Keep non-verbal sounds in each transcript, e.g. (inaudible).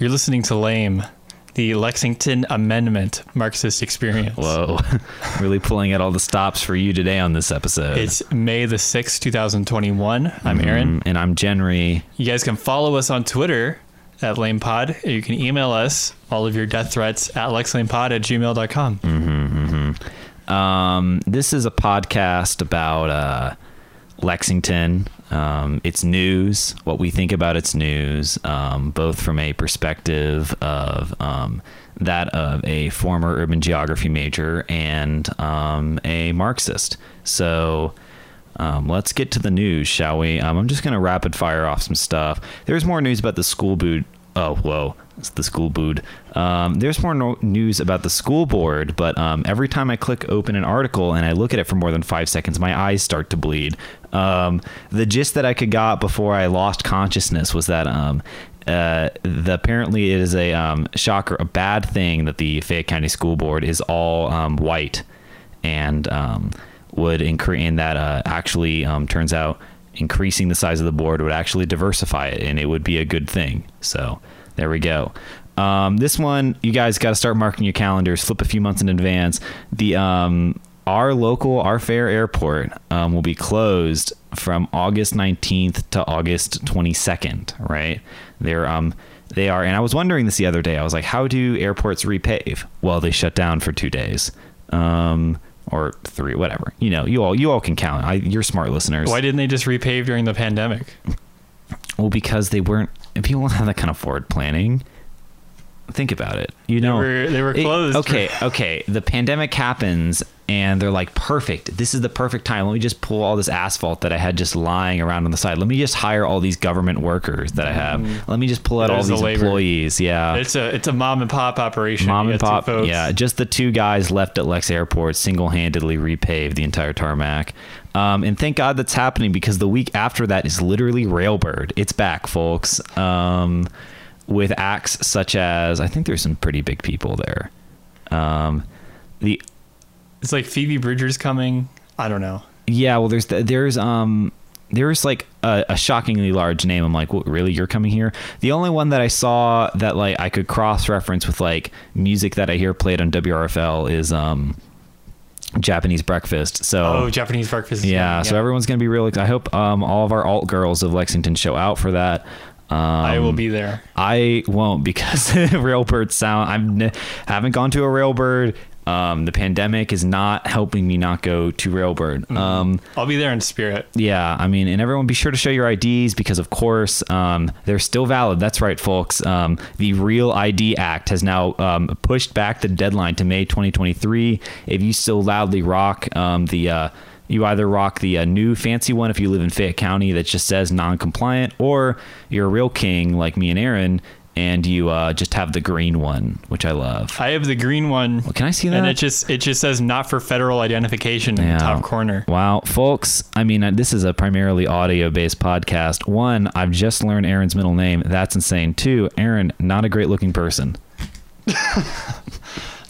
You're listening to Lame, the Lexington Amendment Marxist experience. Whoa. (laughs) really pulling out all the stops for you today on this episode. It's May the 6th, 2021. I'm Aaron. Mm, and I'm Jenry. You guys can follow us on Twitter at LamePod. You can email us all of your death threats at lexlamepod at gmail.com. Um, this is a podcast about uh, Lexington, um, its news, what we think about its news, um, both from a perspective of um, that of a former urban geography major and um, a Marxist. So. Um, let's get to the news, shall we? Um, I'm just going to rapid fire off some stuff. There's more news about the school boot. Oh, whoa. It's the school boot. Um, there's more no- news about the school board, but um, every time I click open an article and I look at it for more than five seconds, my eyes start to bleed. Um, the gist that I could got before I lost consciousness was that um, uh, the apparently it is a um, shocker, a bad thing that the Fayette County School Board is all um, white and would increase and that uh, actually turns out increasing the size of the board would actually diversify it and it would be a good thing. So there we go. Um, this one you guys got to start marking your calendars flip a few months in advance. The um, our local our fair airport um, will be closed from august 19th to august 22nd right? They're um they are and i was wondering this the other day. I was like how do airports repave? Well they shut down for two days. Um or three, whatever. You know, you all you all can count. I, you're smart listeners. Why didn't they just repave during the pandemic? Well, because they weren't. People don't (laughs) have that kind of forward planning. Think about it. You know, were- they were It- closed okay, for- (laughs) okay. The pandemic happens, and they're like, "Perfect. This is the perfect time. Let me just pull all this asphalt that I had just lying around on the side. Let me just hire all these government workers that I have. Let me just pull out all Mm. The these employees. Yeah, It's a it's a mom and pop operation. Mom You and pop, yeah. Just the two guys left at Lex Airport single-handedly repaved the entire tarmac, um, and thank God that's happening because the week after that is literally Railbird. It's back, folks, um, with acts such as I think there's some pretty big people there. Um, the It's like Phoebe Bridgers coming. I don't know. yeah, well, there's there's um there's like a, a shockingly large name. I'm like, what, really? You're coming here? The only one that I saw that like I could cross reference with like music that I hear played on WRFL is um Japanese Breakfast. So Oh, Japanese breakfast. is yeah, so everyone's gonna be real. I hope um all of our alt girls of Lexington show out for that. Um, I will be there. I won't because (laughs) Railbird sound. I'm n- haven't gone to a Railbird. Um, the pandemic is not helping me not go to Railbird. Mm-hmm. Um, I'll be there in spirit. yeah, I mean, and everyone be sure to show your IDs because, of course, um, they're still valid. That's right, folks. Um, the Real ID Act has now um, pushed back the deadline to May 2023. If you still loudly rock um, the, uh, you either rock the uh, new fancy one if you live in Fayette County that just says non-compliant, or you're a real king like me and Aaron, and you uh, just have the green one, which I love. I have the green one. Can I see that? And it just it just says not for federal identification in the top corner. Wow, folks. I mean, uh, this is a primarily audio based podcast. One, I've just learned Aaron's middle name. That's insane. Two, Aaron, not a great looking person. (laughs)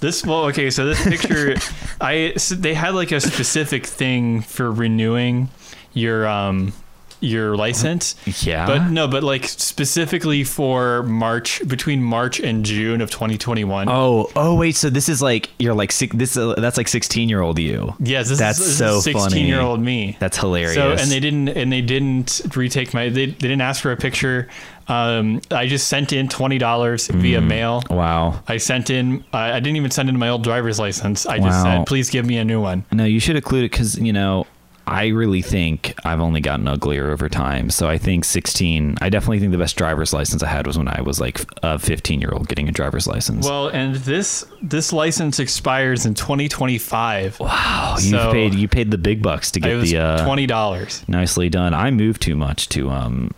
This well, okay. So this picture, (laughs) I so they had like a specific thing for renewing your um your license. Yeah. But no, but like specifically for March between March and June of 2021. Oh, oh, wait. So this is like you're like six. This uh, that's like sixteen year old you. yes, this that's is, this so is 16 funny. year old me. That's hilarious. So and they didn't and they didn't retake my they, they didn't ask for a picture. Um, I just sent in twenty dollars Mm. via mail. wow. I sent in. I I didn't even send in my old driver's license. I just said, "Please give me a new one." No, you should include it because you know. I really think I've only gotten uglier over time. So I think 16, I definitely think the best driver's license I had was when I was like a 15 year old getting a driver's license. Well, and this this license expires in 2025. wow, you paid you paid the big bucks to get the uh, twenty dollars. Nicely done. I moved too much to um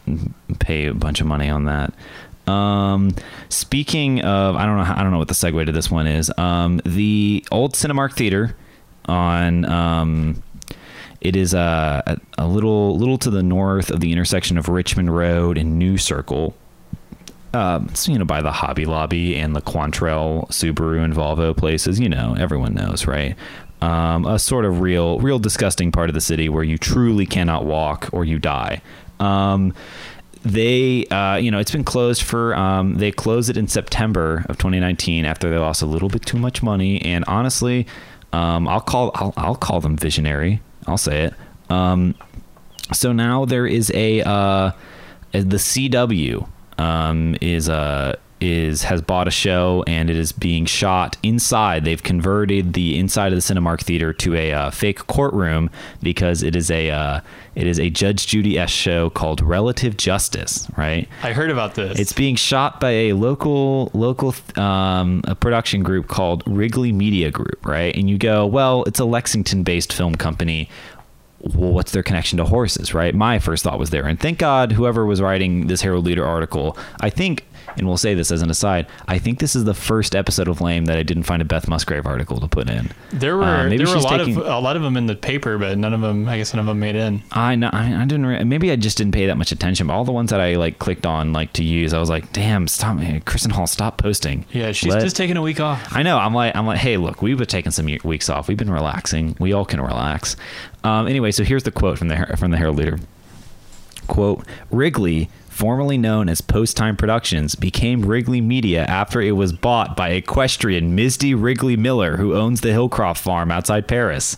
pay a bunch of money on that. Um, speaking of, I don't know, I don't know what the segue to this one is. Um, the old Cinemark Theater on um, it is uh, a, a little little to the north of the intersection of Richmond Road and New Circle. Um, it's, you know, by the Hobby Lobby and the Quantrell Subaru and Volvo places. You know, everyone knows, right? Um, a sort of real, real disgusting part of the city where you truly cannot walk or you die. Um, they, uh, you know, it's been closed for. Um, they closed it in September of 2019 after they lost a little bit too much money. And honestly, um, I'll call I'll, I'll call them visionary. I'll say it. Um, so now there is a uh, the CW um, is a is has bought a show and it is being shot inside. They've converted the inside of the Cinemark theater to a uh, fake courtroom because it is a uh, it is a Judge Judy S show called Relative Justice. Right. I heard about this. It's being shot by a local local um, a production group called Wrigley Media Group, right? And you go, well, it's a Lexington-based film company. Well, what's their connection to horses, right? My first thought was there, and thank God whoever was writing this Herald Leader article, I think, and we'll say this as an aside, I think this is the first episode of Lame that I didn't find a Beth Musgrave article to put in. there were Uh, maybe there were a lot taking- of a lot of them in the paper, but none of them. I guess none of them made in. I know, I, I didn't. Re- maybe I just didn't pay that much attention. But all the ones that I like clicked on like to use, I was like, damn, stop, Kristen Hall, stop posting. Yeah, she's Let- just taking a week off. I know. I'm like, I'm like, hey, look, we've been taking some weeks off. We've been relaxing. We all can relax. Um, anyway, so here's the quote from the from the Herald Leader. Quote: Wrigley, formerly known as Post Time Productions, became Wrigley Media after it was bought by equestrian Misty Wrigley Miller, who owns the Hillcroft farm outside Paris.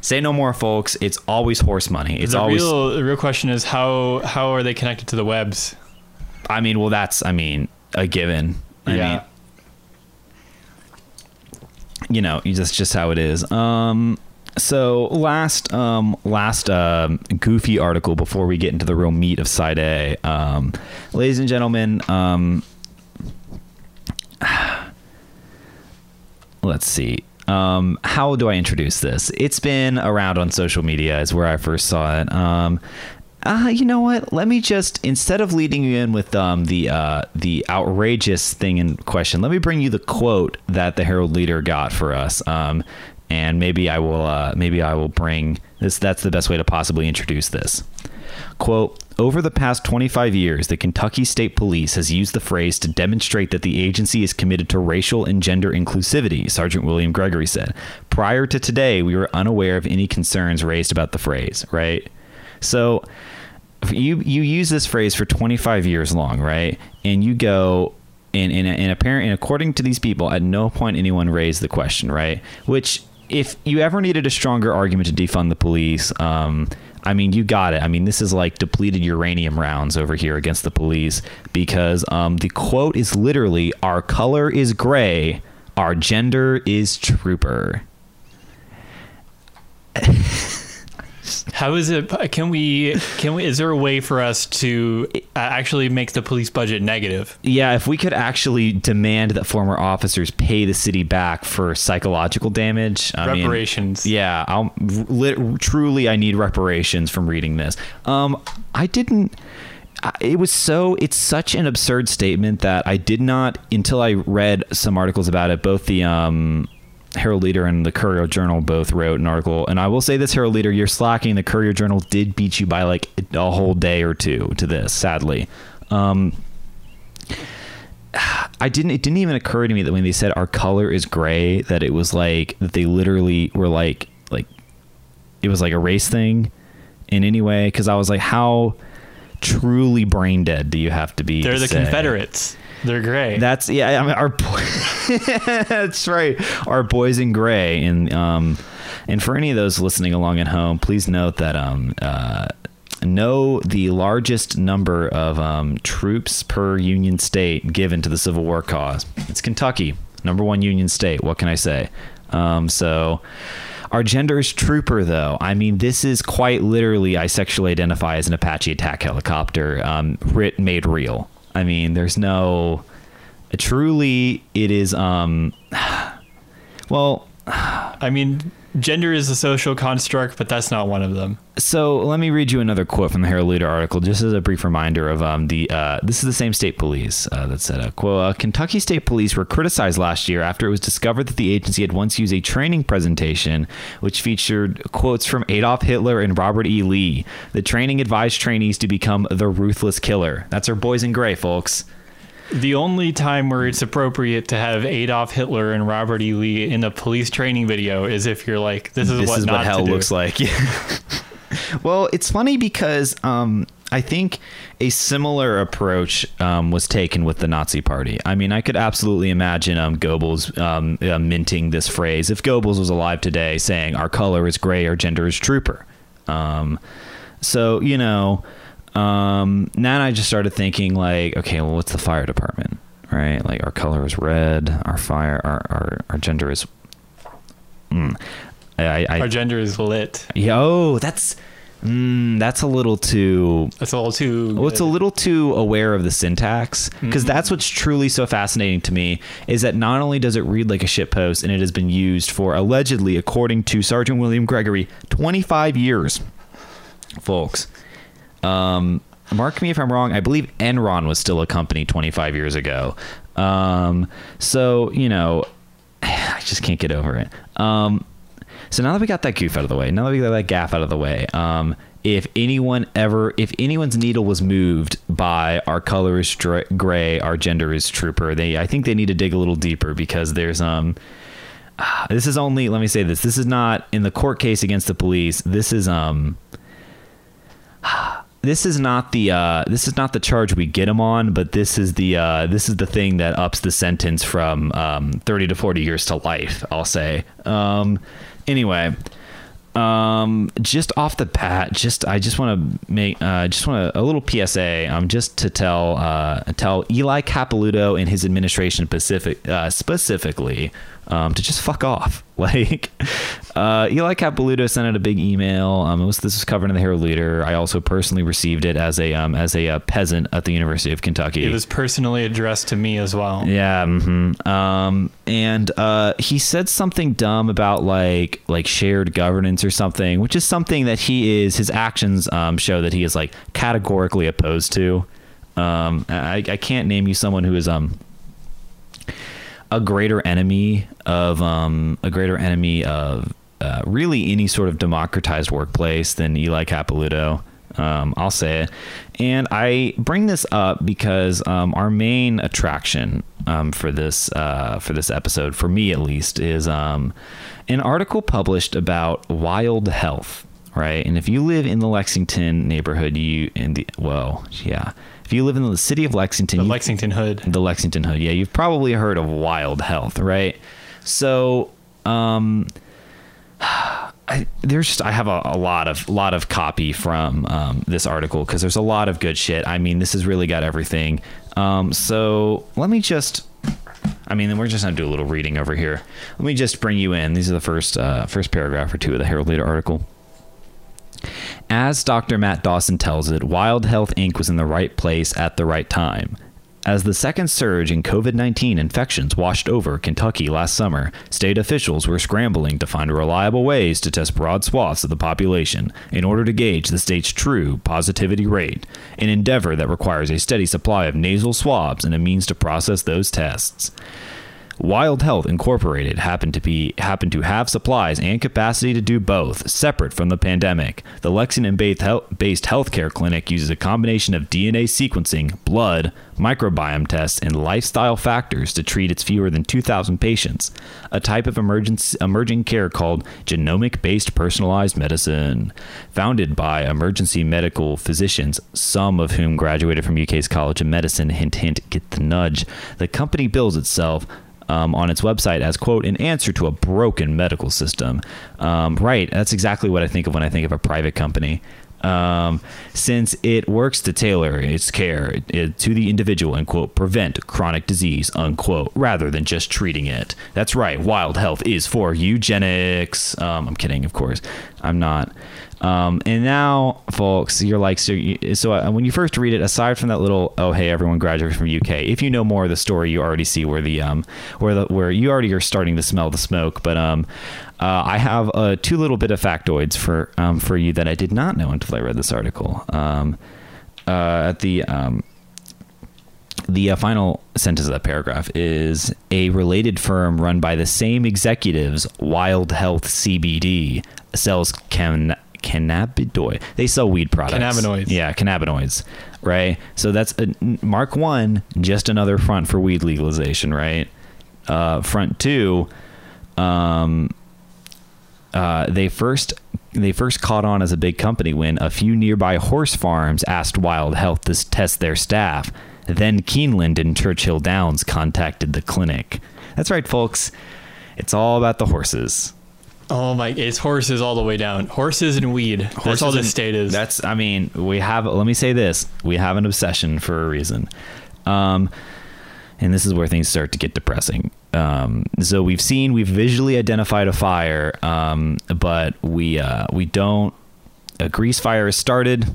Say no more, folks. It's always horse money. It's the always. real the real question is how how are they connected to the webs? I mean, well, that's. I mean, a given. I yeah. mean, you know, that's just how it is. Um, so last, um, last um, goofy article before we get into the real meat of side A, um, ladies and gentlemen. Um, (sighs) let's see. Um, how do I introduce this? It's been around on social media, is where I first saw it. Um, uh, you know what? Let me just instead of leading you in with um, the uh, the outrageous thing in question, let me bring you the quote that the Herald Leader got for us. Um, and maybe I will uh, maybe I will bring this. That's the best way to possibly introduce this. Quote, over the past 25 years, the Kentucky State Police has used the phrase to demonstrate that the agency is committed to racial and gender inclusivity, Sergeant William Gregory said. Prior to today, we were unaware of any concerns raised about the phrase, right? So you you use this phrase for 25 years long, right? And you go and and, and apparent and according to these people, at no point anyone raised the question, right? Which if you ever needed a stronger argument to defund the police, um, I mean, you got it. I mean, this is like depleted uranium rounds over here against the police because um, the quote is literally "Our color is gray, our gender is trooper." (laughs) How is it? Can we? Can we? Is there a way for us to uh, actually make the police budget negative? Yeah, if we could actually demand that former officers pay the city back for psychological damage, I mean, Reparations. yeah, I'll lit, truly I need reparations from reading this. Um, I didn't. It was so. It's such an absurd statement that I did not until I read some articles about it. Both the um, Herald Leader and the Courier Journal both wrote an article, and I will say this: Herald Leader, you're slacking. The Courier Journal did beat you by like a whole day or two to this. Sadly. Um, I didn't. It didn't even occur to me that when they said our color is gray, that it was like that they literally were like like it was like a race thing in any way. Because I was like, how truly brain dead do you have to be? They're to the say- Confederates. They're gray. That's yeah. I mean, our (laughs) that's right. Our boys in gray, and um, and for any of those listening along at home, please note that um, uh, know the largest number of um, troops per Union state given to the Civil War cause. It's Kentucky, number one Union state. What can I say? Um, so. Our gender is trooper, though. I mean, this is quite literally, I sexually identify as an Apache attack helicopter, um, writ made real. I mean, there's no. Truly, it is. Um, (sighs) well, (sighs) I mean, gender is a social construct, but that's not one of them. so let me read you another quote from the Herald Leader article, just as a brief reminder of um, the. Uh, this is the same state police uh, that said, uh, "quote uh, Kentucky State Police were criticized last year after it was discovered that the agency had once used a training presentation which featured quotes from Adolf Hitler and Robert E. Lee. The training advised trainees to become the ruthless killer. That's our boys in gray, folks." The only time where it's appropriate to have Adolf Hitler and Robert E. Lee in a police training video is if you're like, this is this what is not what hell to do. looks like. (laughs) well, it's funny because um, I think a similar approach um, was taken with the Nazi Party. I mean, I could absolutely imagine um, Goebbels um, uh, minting this phrase if Goebbels was alive today, saying "Our color is gray, our gender is trooper." Um, so you know, um, now I just started thinking like, okay, well, what's the fire department, right? Like, our color is red, our fire, our our, our gender is. Mm, I, I, Our gender is lit. Yo, that's mm, that's a little too. That's a little too. Well, it's a little too aware of the syntax because that's what's truly so fascinating to me is that not only does it read like a shitpost and it has been used for allegedly, according to Sergeant William Gregory, 25 years, folks. Um, mark me if I'm wrong. I believe Enron was still a company 25 years ago. Um, so you know, (sighs) I just can't get over it. Um, so now that we got that goof out of the way, now that we got that gaffe out of the way, um, if anyone ever, if anyone's needle was moved by our color is gray, our gender is trooper, they, I think they need to dig a little deeper because there's, um, (sighs) this is only, let me say this, this is not in the court case against the police. This is, um, (sighs) this is not the uh, this is not the charge we get him on, but this is the uh, this is the thing that ups the sentence from um, thirty to forty years to life. I'll say. Um, anyway, um, just off the bat, just I just want to make uh, just want a little PSA. Um, just to tell uh, tell Eli Capilouto and his administration specific uh, specifically um, to just fuck off. (laughs) Like uh, Eli Capilouto sent out a big email. Um, it was this was covered in the Herald Leader. I also personally received it as a um, as a uh, peasant at the University of Kentucky. It was personally addressed to me as well. Yeah, hmm um, and uh, he said something dumb about like like shared governance or something, which is something that he is his actions um, show that he is like categorically opposed to. Um, I, I can't name you someone who is um a greater enemy of um a greater enemy of uh, really any sort of democratized workplace than Eli Capilouto. Um, I'll say it. And I bring this up because um, our main attraction um, for this uh, for this episode, for me at least, is um, an article published about wild health, right? And if you live in the Lexington neighborhood, you in the well, yeah, if you live in the city of Lexington, The you- Lexington Hood. the Lexington Hood. Yeah, you've probably heard of Wild Health, right? So, um, (sighs) I, there's just I have a, a lot of lot of copy from um, this article because there's a lot of good shit. I mean, this has really got everything. Um, so let me just. I mean, then we're just gonna do a little reading over here. Let me just bring you in. These are the first uh, first paragraph or two of the Herald Leader article. As Dr. Matt Dawson tells it, Wild Health Inc. was in the right place at the right time. As the second surge in COVID 19 infections washed over Kentucky last summer, state officials were scrambling to find reliable ways to test broad swaths of the population in order to gauge the state's true positivity rate, an endeavor that requires a steady supply of nasal swabs and a means to process those tests. Wild Health Incorporated happened to be happened to have supplies and capacity to do both, separate from the pandemic. The Lexington-based healthcare clinic uses a combination of DNA sequencing, blood, microbiome tests, and lifestyle factors to treat its fewer than 2,000 patients. A type of emerging care called genomic-based personalized medicine, founded by emergency medical physicians, some of whom graduated from UK's College of Medicine. Hint, hint, get the nudge. The company bills itself um, on its website as quote an answer to a broken medical system. Um, right that's exactly what i think of when i think of a private company. Um, since it works to tailor its care it, to the individual and quote prevent chronic disease unquote rather than just treating it. That's right wild health is for eugenics. Um, i'm kidding of course. I'm not um, and now, folks, you're like, so, you, so uh, when you first read it, aside from that little, oh, hey, everyone graduated from UK, if you know more of the story, you already see where the, um, where the, where you already are starting to smell the smoke. But, um, uh, I have, uh, two little bit of factoids for, um, for you that I did not know until I read this article. Um, uh, at the, um, the uh, final sentence of that paragraph is a related firm run by the same executives, Wild Health CBD, sells can cannabinoid. They sell weed products. Cannabinoids. Yeah, cannabinoids. Right. So that's a, Mark One, just another front for weed legalization. Right. Uh, front two, um, uh, they first they first caught on as a big company when a few nearby horse farms asked Wild Health to test their staff. Then Keeneland and Churchill Downs contacted the clinic. That's right, folks. It's all about the horses. Oh my! It's horses all the way down. Horses and weed. That's Horses all and- this state is. That's. I mean, we have. Let me say this: we have an obsession for a reason, um, and this is where things start to get depressing. Um, so we've seen, we've visually identified a fire, um, but we uh, we don't. A grease fire has started.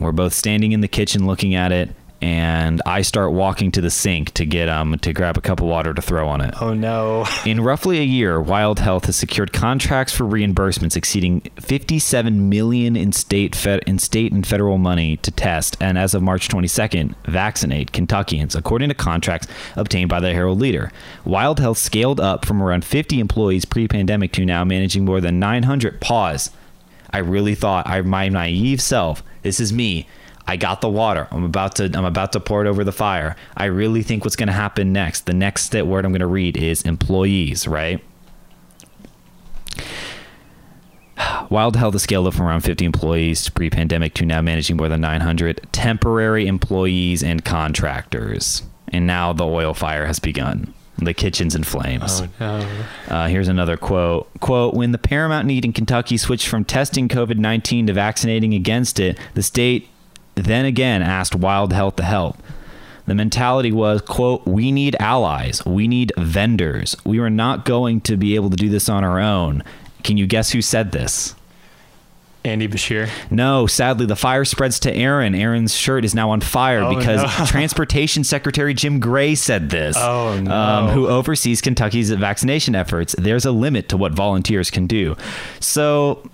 We're both standing in the kitchen looking at it, and I start walking to the sink to get um to grab a cup of water to throw on it. oh no! (laughs) In roughly a year, Wild Health has secured contracts for reimbursements exceeding 57 million in state fed, in state and federal money to test and as of March 22nd, vaccinate Kentuckians according to contracts obtained by the Herald Leader. Wild Health scaled up from around 50 employees pre-pandemic to now managing more than 900. Pause. I really thought I my naive self, this is me. I got the water. I'm about to I'm about to pour it over the fire. I really think what's going to happen next. The next word I'm going to read is employees, right? (sighs) Wild Health has scaled up from around 50 employees pre-pandemic to now managing more than 900 temporary employees and contractors. And now the oil fire has begun. The kitchen's in flames. Oh no! Uh, here's another quote. Quote, when the paramount need in Kentucky switched from testing COVID-19 to vaccinating against it, the state then again asked Wild Health to help. The mentality was, quote, we need allies. We need vendors. We are not going to be able to do this on our own. Can you guess who said this? Andy Beshear. No, sadly, the fire spreads to Aaron. Aaron's shirt is now on fire Oh, because no. (laughs) Transportation Secretary Jim Gray said this. Oh, no. Um, who oversees Kentucky's vaccination efforts. There's a limit to what volunteers can do. So.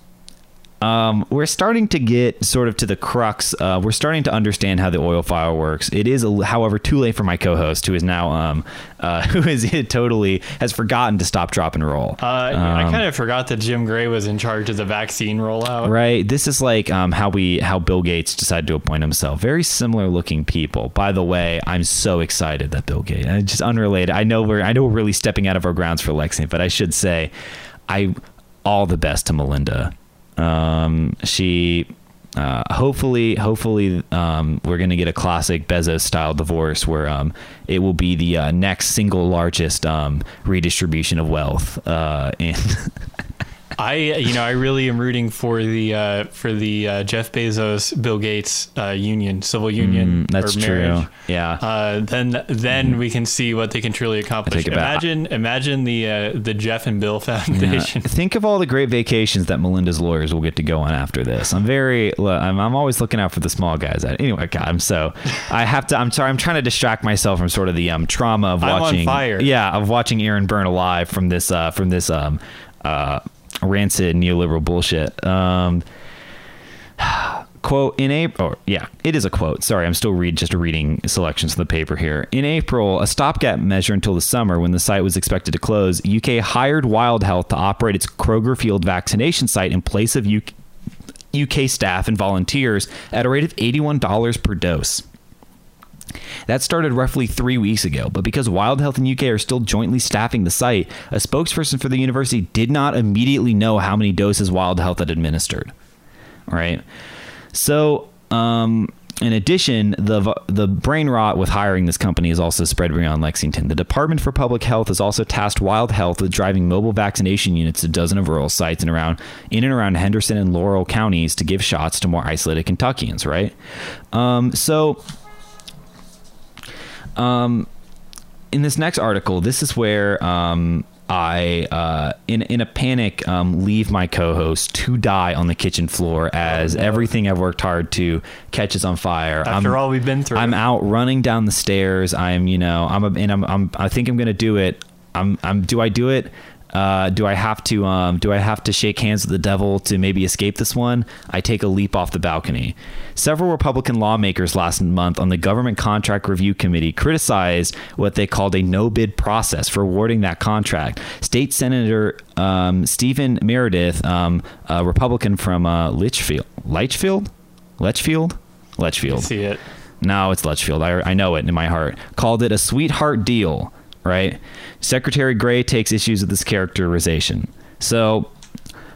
Um, we're starting to get sort of to the crux. Uh, we're starting to understand how the oil fire works. It is, however, too late for my co-host, who is now, um, uh, (laughs) who is totally has forgotten to stop, drop, and roll. Uh, I Um, kind of forgot that Jim Gray was in charge of the vaccine rollout. Right. This is like um, how we how Bill Gates decided to appoint himself. Very similar looking people. By the way, I'm so excited that Bill Gates. uh, Just unrelated. I know we're I know we're really stepping out of our grounds for Lexington, but I should say, I all the best to Melinda. Um, she. Uh, hopefully, hopefully, um, we're going to get a classic Bezos style divorce where um, it will be the uh, next single largest um, redistribution of wealth. Uh, (laughs) I, you know, I really am rooting for the uh, for the uh, Jeff Bezos, Bill Gates uh, union, civil union. Mm, that's true. Yeah. Uh, then then we can see what they can truly accomplish. it back. Imagine imagine the uh, the Jeff and Bill Yeah. Foundation. (laughs) Think of all the great vacations that Melinda's lawyers will get to go on after this. I'm very, I'm, I'm always looking out for the small guys. Anyway, God, I'm so, I have to. I'm sorry. I'm trying to distract myself from sort of the um, trauma of watching. fire. Yeah, of watching Aaron burn alive from this, uh, from this, um, uh, rancid neoliberal bullshit. Um, (sighs) quote in April. Yeah, it is a quote. Sorry, I'm still read just reading selections of the paper here. In April, a stopgap measure until the summer when the site was expected to close, UK hired Wild Health to operate its Kroger Field vaccination site in place of UK, UK staff and volunteers at a rate of $81 per dose. That started roughly three weeks ago, but because Wild Health and UK are still jointly staffing the site, a spokesperson for the university did not immediately know how many doses Wild Health had administered. Right? So, um, in addition, the the brain rot with hiring this company is also spread beyond Lexington. The Department for Public Health has also tasked Wild Health with driving mobile vaccination units to a dozen of rural sites in around in and around Henderson and Laurel counties to give shots to more isolated Kentuckians. Right? Um, so um, in this next article, this is where um, I, uh, in in a panic, um, leave my co-host to die on the kitchen floor as Oh, no. everything I've worked hard to catches on fire. After I'm, all we've been through, I'm out running down the stairs. I'm, you know, I'm, a, and I'm, I'm, I think I'm gonna do it. I'm, I'm. Do I do it? Uh, do I have to? Um, do I have to shake hands with the devil to maybe escape this one? I take a leap off the balcony. Several Republican lawmakers last month on the Government Contract Review Committee criticized what they called a no-bid process for awarding that contract. State Senator um, Stephen Meredith, um, a Republican from uh, Litchfield, Litchfield, Litchfield, Litchfield. see it. No, it's Litchfield. I, I know it in my heart. Called it a sweetheart deal, right? Secretary Gray takes issues with this characterization. So,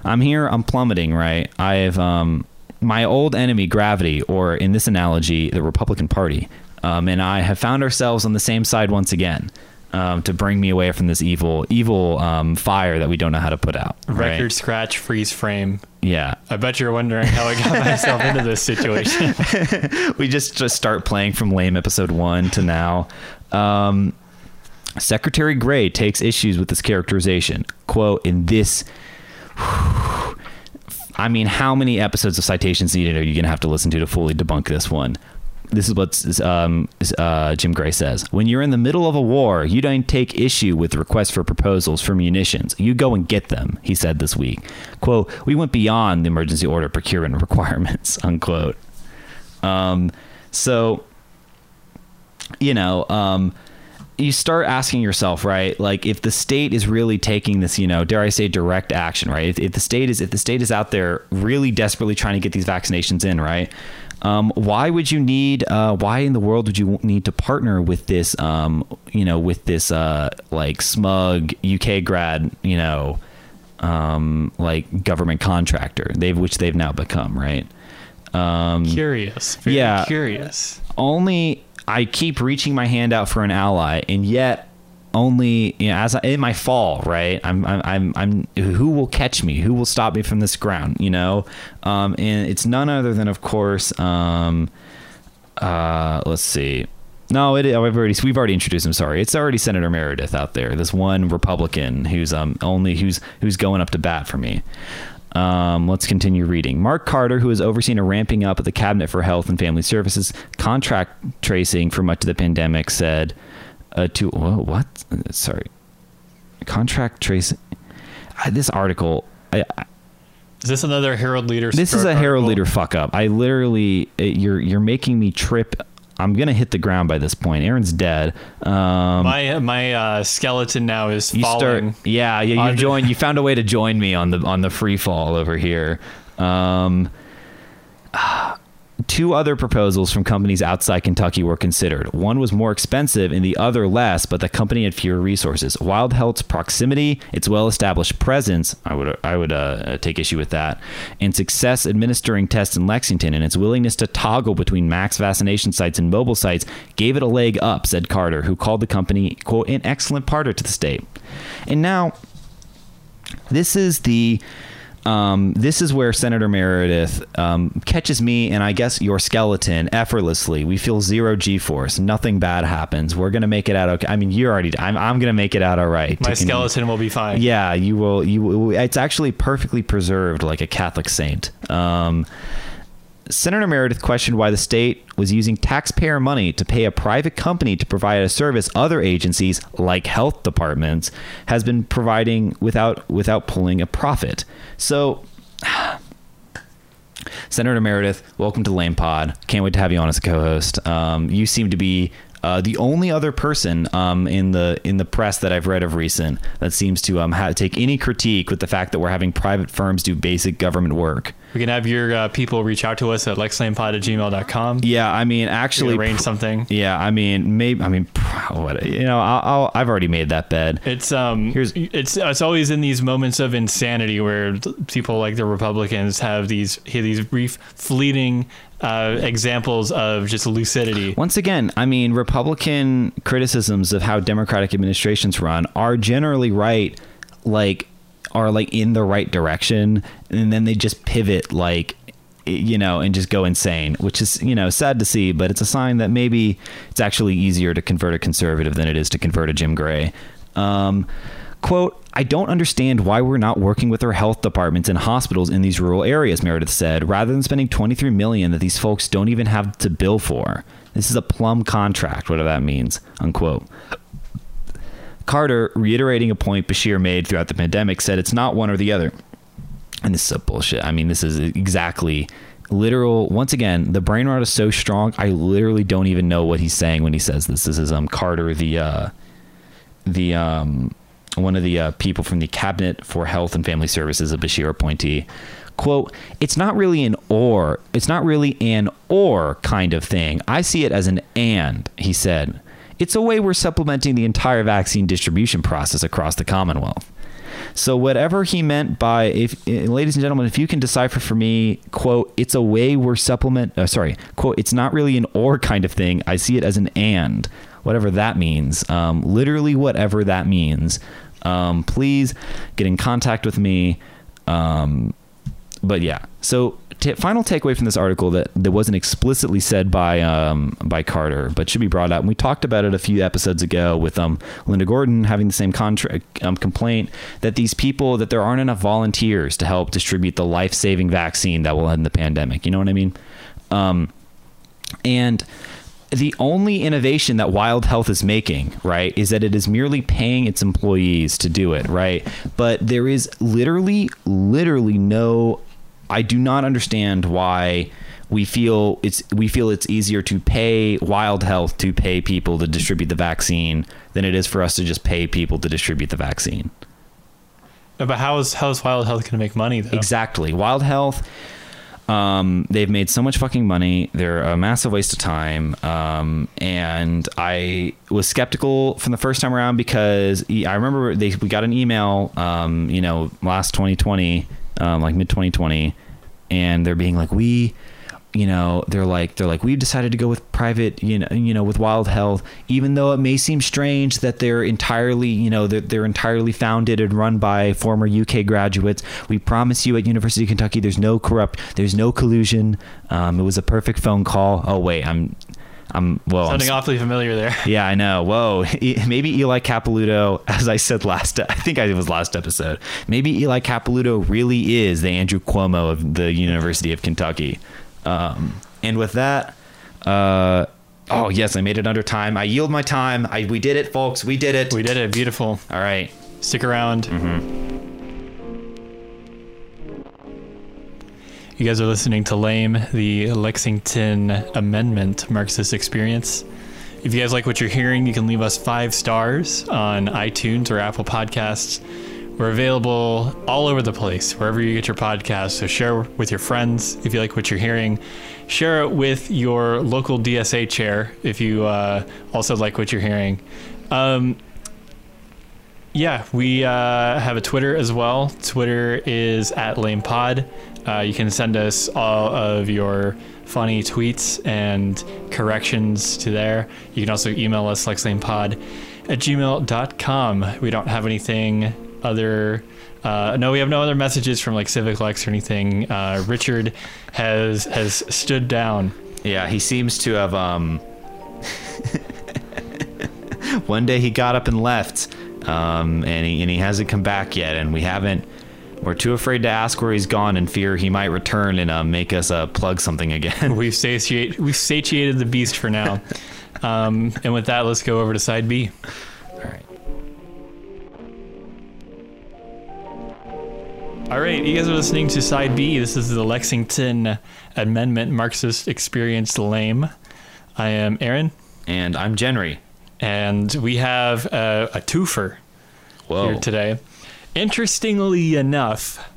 I'm here, I'm plummeting, right? I've um, my old enemy, gravity, or in this analogy, the Republican Party, um, and I have found ourselves on the same side once again. Um, to bring me away from this evil, evil um, fire that we don't know how to put out. right? Record scratch, freeze frame. Yeah, I bet you're wondering how I got myself into this situation. (laughs) we just just start playing from lame episode one to now. Um, Secretary Gray takes issues with this characterization. Quote in this. (sighs) I mean, how many episodes of citations needed are you going to have to listen to to fully debunk this one? This is what um, uh, Jim Gray says. When you're in the middle of a war, you don't take issue with requests for proposals for munitions. You go and get them, he said this week. Quote, we went beyond the emergency order procurement (laughs) requirements, unquote. Um, so, you know, um, you start asking yourself, right? Like, if the state is really taking this, you know, dare I say, direct action, right? If, if the state is, if the state is out there really desperately trying to get these vaccinations in, right? Um, why would you need? Uh, why in the world would you need to partner with this? Um, you know, with this uh, like smug UK grad, you know, um, like government contractor. They've which they've now become, right? Um, curious. Very Yeah. Curious. only I keep reaching my hand out for an ally, and yet only you know, as I, in my fall, right? I'm, I'm, I'm, I'm, who will catch me? Who will stop me from this ground? You know, um, and it's none other than, of course, um, uh, let's see. No, it, I've already we've already introduced him. Sorry, it's already Senator Meredith out there. This one Republican who's um only who's who's going up to bat for me. Um, let's continue reading. Mark Carter, who has overseen a ramping up of the Cabinet for Health and Family Services contract tracing for much of the pandemic, said uh, to whoa, what? Sorry, contract tracing. Uh, this article. I, I, Is this another Herald Leader? this is a Herald article? Leader fuck up. I literally, it, you're you're making me trip. I'm gonna hit the ground by this point. Aaron's dead. Um, My my uh, skeleton now is you falling. start yeah yeah you joined you found a way to join me on the on the free fall over here um two other proposals from companies outside Kentucky were considered. One was more expensive and the other less, but the company had fewer resources. Wild Health's proximity, its well-established presence, I would I would uh, take issue with that, and success administering tests in Lexington and its willingness to toggle between max vaccination sites and mobile sites gave it a leg up, said Carter, who called the company quote an excellent partner to the state. And now this is the um, this is where Senator Meredith um, catches me and I guess your skeleton effortlessly. We feel zero G force. Nothing bad happens. We're gonna make it out okay. I mean, you're already. I'm. I'm gonna make it out all right. My skeleton will be fine. Yeah, you will. You. will- It's actually perfectly preserved, like a Catholic saint. Um, Senator Meredith questioned why the state was using taxpayer money to pay a private company to provide a service other agencies, like health departments, has been providing without without pulling a profit. So, (sighs) Senator Meredith, welcome to Lame Pod. Can't wait to have you on as a co-host. Um, you seem to be uh, the only other person um, in the in the press that I've read of recent that seems to um, ha- take any critique with the fact that we're having private firms do basic government work. We can have your uh, people reach out to us at lexlamepod at gmail.com. Yeah, I mean, actually, arrange something. Yeah, I mean, maybe. I mean, what? You know, I'll, I'll, I've already made that bed. It's um, Here's- it's it's always in these moments of insanity where people like the Republicans have these have these brief, fleeting uh, examples of just lucidity. Once again, I mean, Republican criticisms of how Democratic administrations run are generally right, like, are like in the right direction, and then they just pivot, like, you know, and just go insane, which is, you know, sad to see, but it's a sign that maybe it's actually easier to convert a conservative than it is to convert a Jim Gray. Um, Quote, I don't understand why we're not working with our health departments and hospitals in these rural areas, Meredith said, rather than spending 23 million that these folks don't even have to bill for. This is a plum contract, whatever that means, unquote. Carter, reiterating a point Beshear made throughout the pandemic, said it's not one or the other. And this is bullshit. I mean, this is exactly literal. Once again, the brain rot is so strong. I literally don't even know what he's saying when he says this. This is um Carter, the uh, the um one of the uh, people from the cabinet for health and family services, a Beshear appointee. Quote, it's not really an or, it's not really an or kind of thing. I see it as an and, he said. It's a way we're supplementing the entire vaccine distribution process across the Commonwealth. So whatever he meant by if, eh, ladies and gentlemen, if you can decipher for me, quote, it's a way we're supplement. Uh, sorry, quote, it's not really an or kind of thing. I see it as an and, whatever that means. Um, literally, whatever that means. Um, please get in contact with me. Um, but yeah, so t- final takeaway from this article that, that wasn't explicitly said by um, by Carter, but should be brought up. And we talked about it a few episodes ago with um, Linda Gorton having the same contract um, complaint that these people that there aren't enough volunteers to help distribute the life saving vaccine that will end the pandemic. You know what I mean? Um, and the only innovation that Wild Health is making, right, is that it is merely paying its employees to do it, right? But there is literally, literally no. I do not understand why we feel it's we feel it's easier to pay Wild Health to pay people to distribute the vaccine than it is for us to just pay people to distribute the vaccine. But how is how is Wild Health going to make money though? Exactly. Wild Health. Um, they've made so much fucking money. They're a massive waste of time. Um, and I was skeptical from the first time around because I remember they we got an email, um, you know, last 2020, um, like mid 2020, and they're being like, we you know they're like they're like we've decided to go with private you know you know with wild health even though it may seem strange that they're entirely you know they're, they're entirely founded and run by former uk graduates. We promise you at university of kentucky there's no corrupt there's no collusion. Um, it was a perfect phone call. Oh wait i'm I'm well. Sounding I'm, awfully familiar there. (laughs) Yeah, I know. Whoa, maybe Eli Capilouto, (laughs) as I said last, I think it was last episode. Maybe Eli Capilouto really is the Andrew Cuomo of the University of Kentucky. Um, and with that, uh, oh yes, I made it under time. I yield my time. I we did it, folks. We did it. We did it. Beautiful. All right. Stick around. Mm-hmm. You guys are listening to Lame, the Lexington Amendment Marxist experience. If you guys like what you're hearing, you can leave us five stars on iTunes or Apple Podcasts. We're available all over the place, wherever you get your podcasts. So share with your friends if you like what you're hearing. Share it with your local DSA chair if you uh, also like what you're hearing. Um, yeah, we uh, have a Twitter as well. Twitter is at LamePod. Uh, you can send us all of your funny tweets and corrections to there. You can also email us lexlamepod at gmail.com. We don't have anything other. Uh, no, we have no other messages from like Civic Lex or anything. Uh, Richard has has stood down. Yeah, he seems to have. Um, (laughs) one day he got up and left, um, and he and he hasn't come back yet, and we haven't. We're too afraid to ask where he's gone, in fear he might return and uh, make us uh, plug something again. (laughs) We've satiated we've satiated the beast for now. (laughs) Um, and with that, let's go over to side B. All right. All right, you guys are listening to Side B. This is the Lexington Amendment Marxist Experience Lame. I am Aaron, And I'm Jenry. and we have a, a twofer Whoa. here today. Interestingly enough,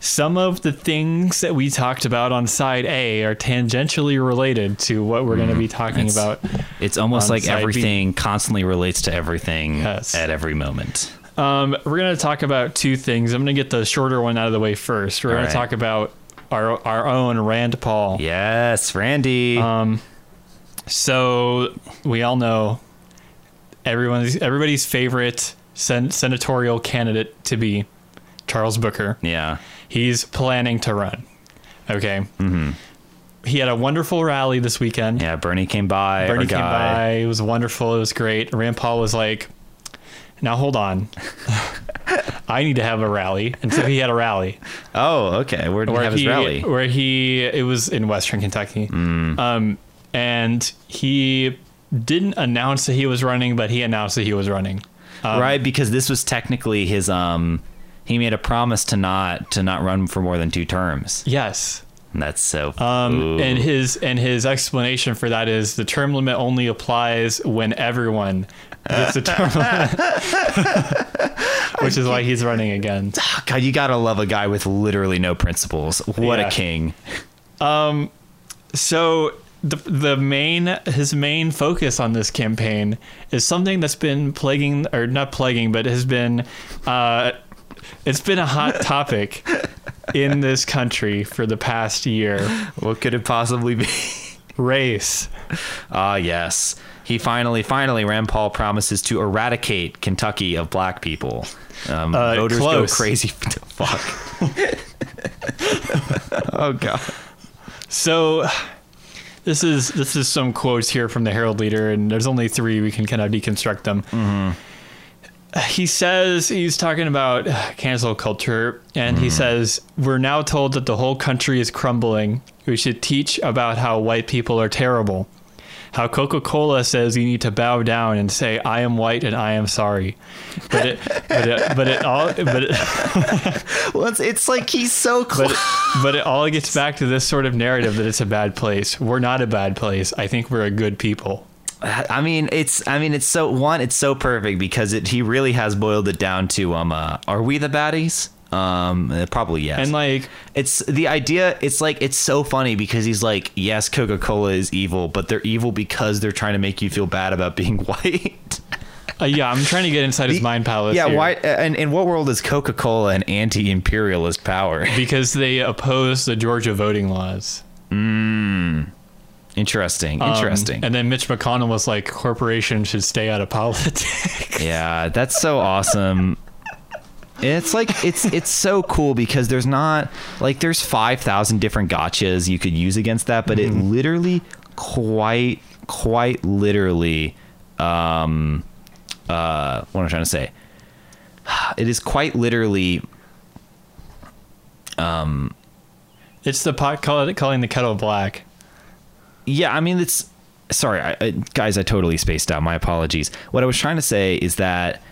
some of the things that we talked about on Side A are tangentially related to what we're going to be talking That's- about. It's almost like side B. everything constantly relates to everything Yes. at every moment. Um, we're going to talk about two things. I'm going to get the shorter one out of the way first. We're going right. to talk about our our own Rand Paul. Yes, Randy. Um, so we all know everyone's everybody's favorite sen- senatorial candidate to be Charles Booker. yeah. He's planning to run. Okay. Mm-hmm. He had a wonderful rally this weekend. Yeah, Bernie came by. Bernie came guy. by. It was wonderful. It was great. Rand Paul was like, "Now hold on, (laughs) I need to have a rally," and so he had a rally Oh, okay. Where did he where have his rally? where he it was in Western Kentucky, Mm. um, and he didn't announce that he was running, but he announced that he was running. Um, right, because this was technically his um he made a promise to not to not run for more than two terms. Yes. And that's so Um, and his and his explanation for that is the term limit only applies when everyone gets a term (laughs) limit, which is why he's running again. God, you gotta love a guy with literally no principles. What Yeah. a king. Um, so the the main his main focus on this campaign is something that's been plaguing or not plaguing, but has been uh, it's been a hot (laughs) topic in this country for the past year. What could it possibly be? Race. Ah, yes. He finally, finally, Rand Paul promises to eradicate Kentucky of black people. Um, Uh, voters close. go crazy. (laughs) Fuck. (laughs) oh god. So this is this is some quotes here from the Herald Leader, and there's only three. We can kind of deconstruct them. Mm-hmm. He says he's talking about cancel culture, and he mm-hmm. says we're now told that the whole country is crumbling. We should teach about how white people are terrible. How Coca Cola says you need to bow down and say I am white and I am sorry, but it but it but it all but it, (laughs) Well, it's, it's like he's so close. but but it all gets back to this sort of narrative that it's a bad place. We're not a bad place. I think we're a good people. I mean, it's I mean, it's so one, it's so perfect because it he really has boiled it down to um, uh, are we the baddies? Um, uh, probably yes. And like it's the idea. It's like it's so funny because he's like, yes, Coca Cola is evil, but they're evil because they're trying to make you feel bad about (laughs) being white. uh, yeah, I'm trying to get inside his mind palace. yeah, here. why? And in what world is Coca Cola an anti-imperialist power? (laughs) Because they oppose the Georgia voting laws. Mm. Interesting. Um, Interesting. and then Mitch McConnell was like, corporations should stay out of politics. Yeah, that's so awesome. (laughs) It's like it's it's so cool because there's not like there's five thousand different gotchas you could use against that, but it literally quite quite literally um uh what am I trying to say? It is quite literally um it's the pot call it, calling the kettle black. Yeah, I mean it's sorry, I, I, guys. I totally spaced out. My apologies. What I was trying to say is that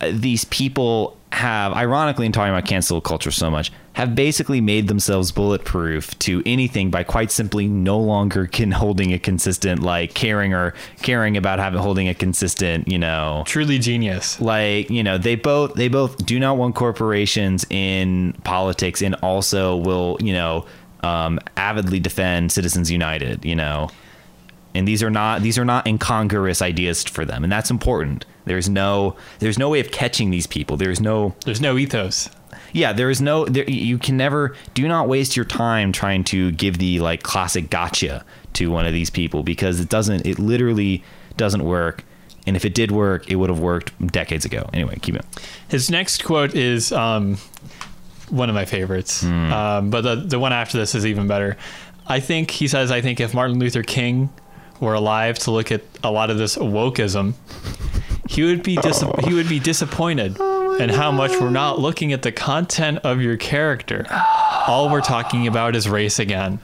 uh, these people have, ironically, in talking about cancel culture so much, have basically made themselves bulletproof to anything by quite simply no longer can holding a consistent like caring or caring about having holding a consistent, you know, Truly genius. like you know they both they both do not want corporations in politics and also will you know um, avidly defend citizens united you know and these are not these are not incongruous ideas for them and that's important there's no there's no way of catching these people there's no There's no ethos. yeah there is no there, you can never do not waste your time trying to give the like classic gotcha to one of these people because it doesn't it literally doesn't work and if it did work it would have worked decades ago anyway keep it His next quote is um, one of my favorites, Hmm. um, but the the one after this is even better. I think he says, "I think if Martin Luther King were alive to look at a lot of this wokeism, he would be dis- oh. he would be disappointed Oh in how much we're not looking at the content of your character. (sighs) All we're talking about is race again."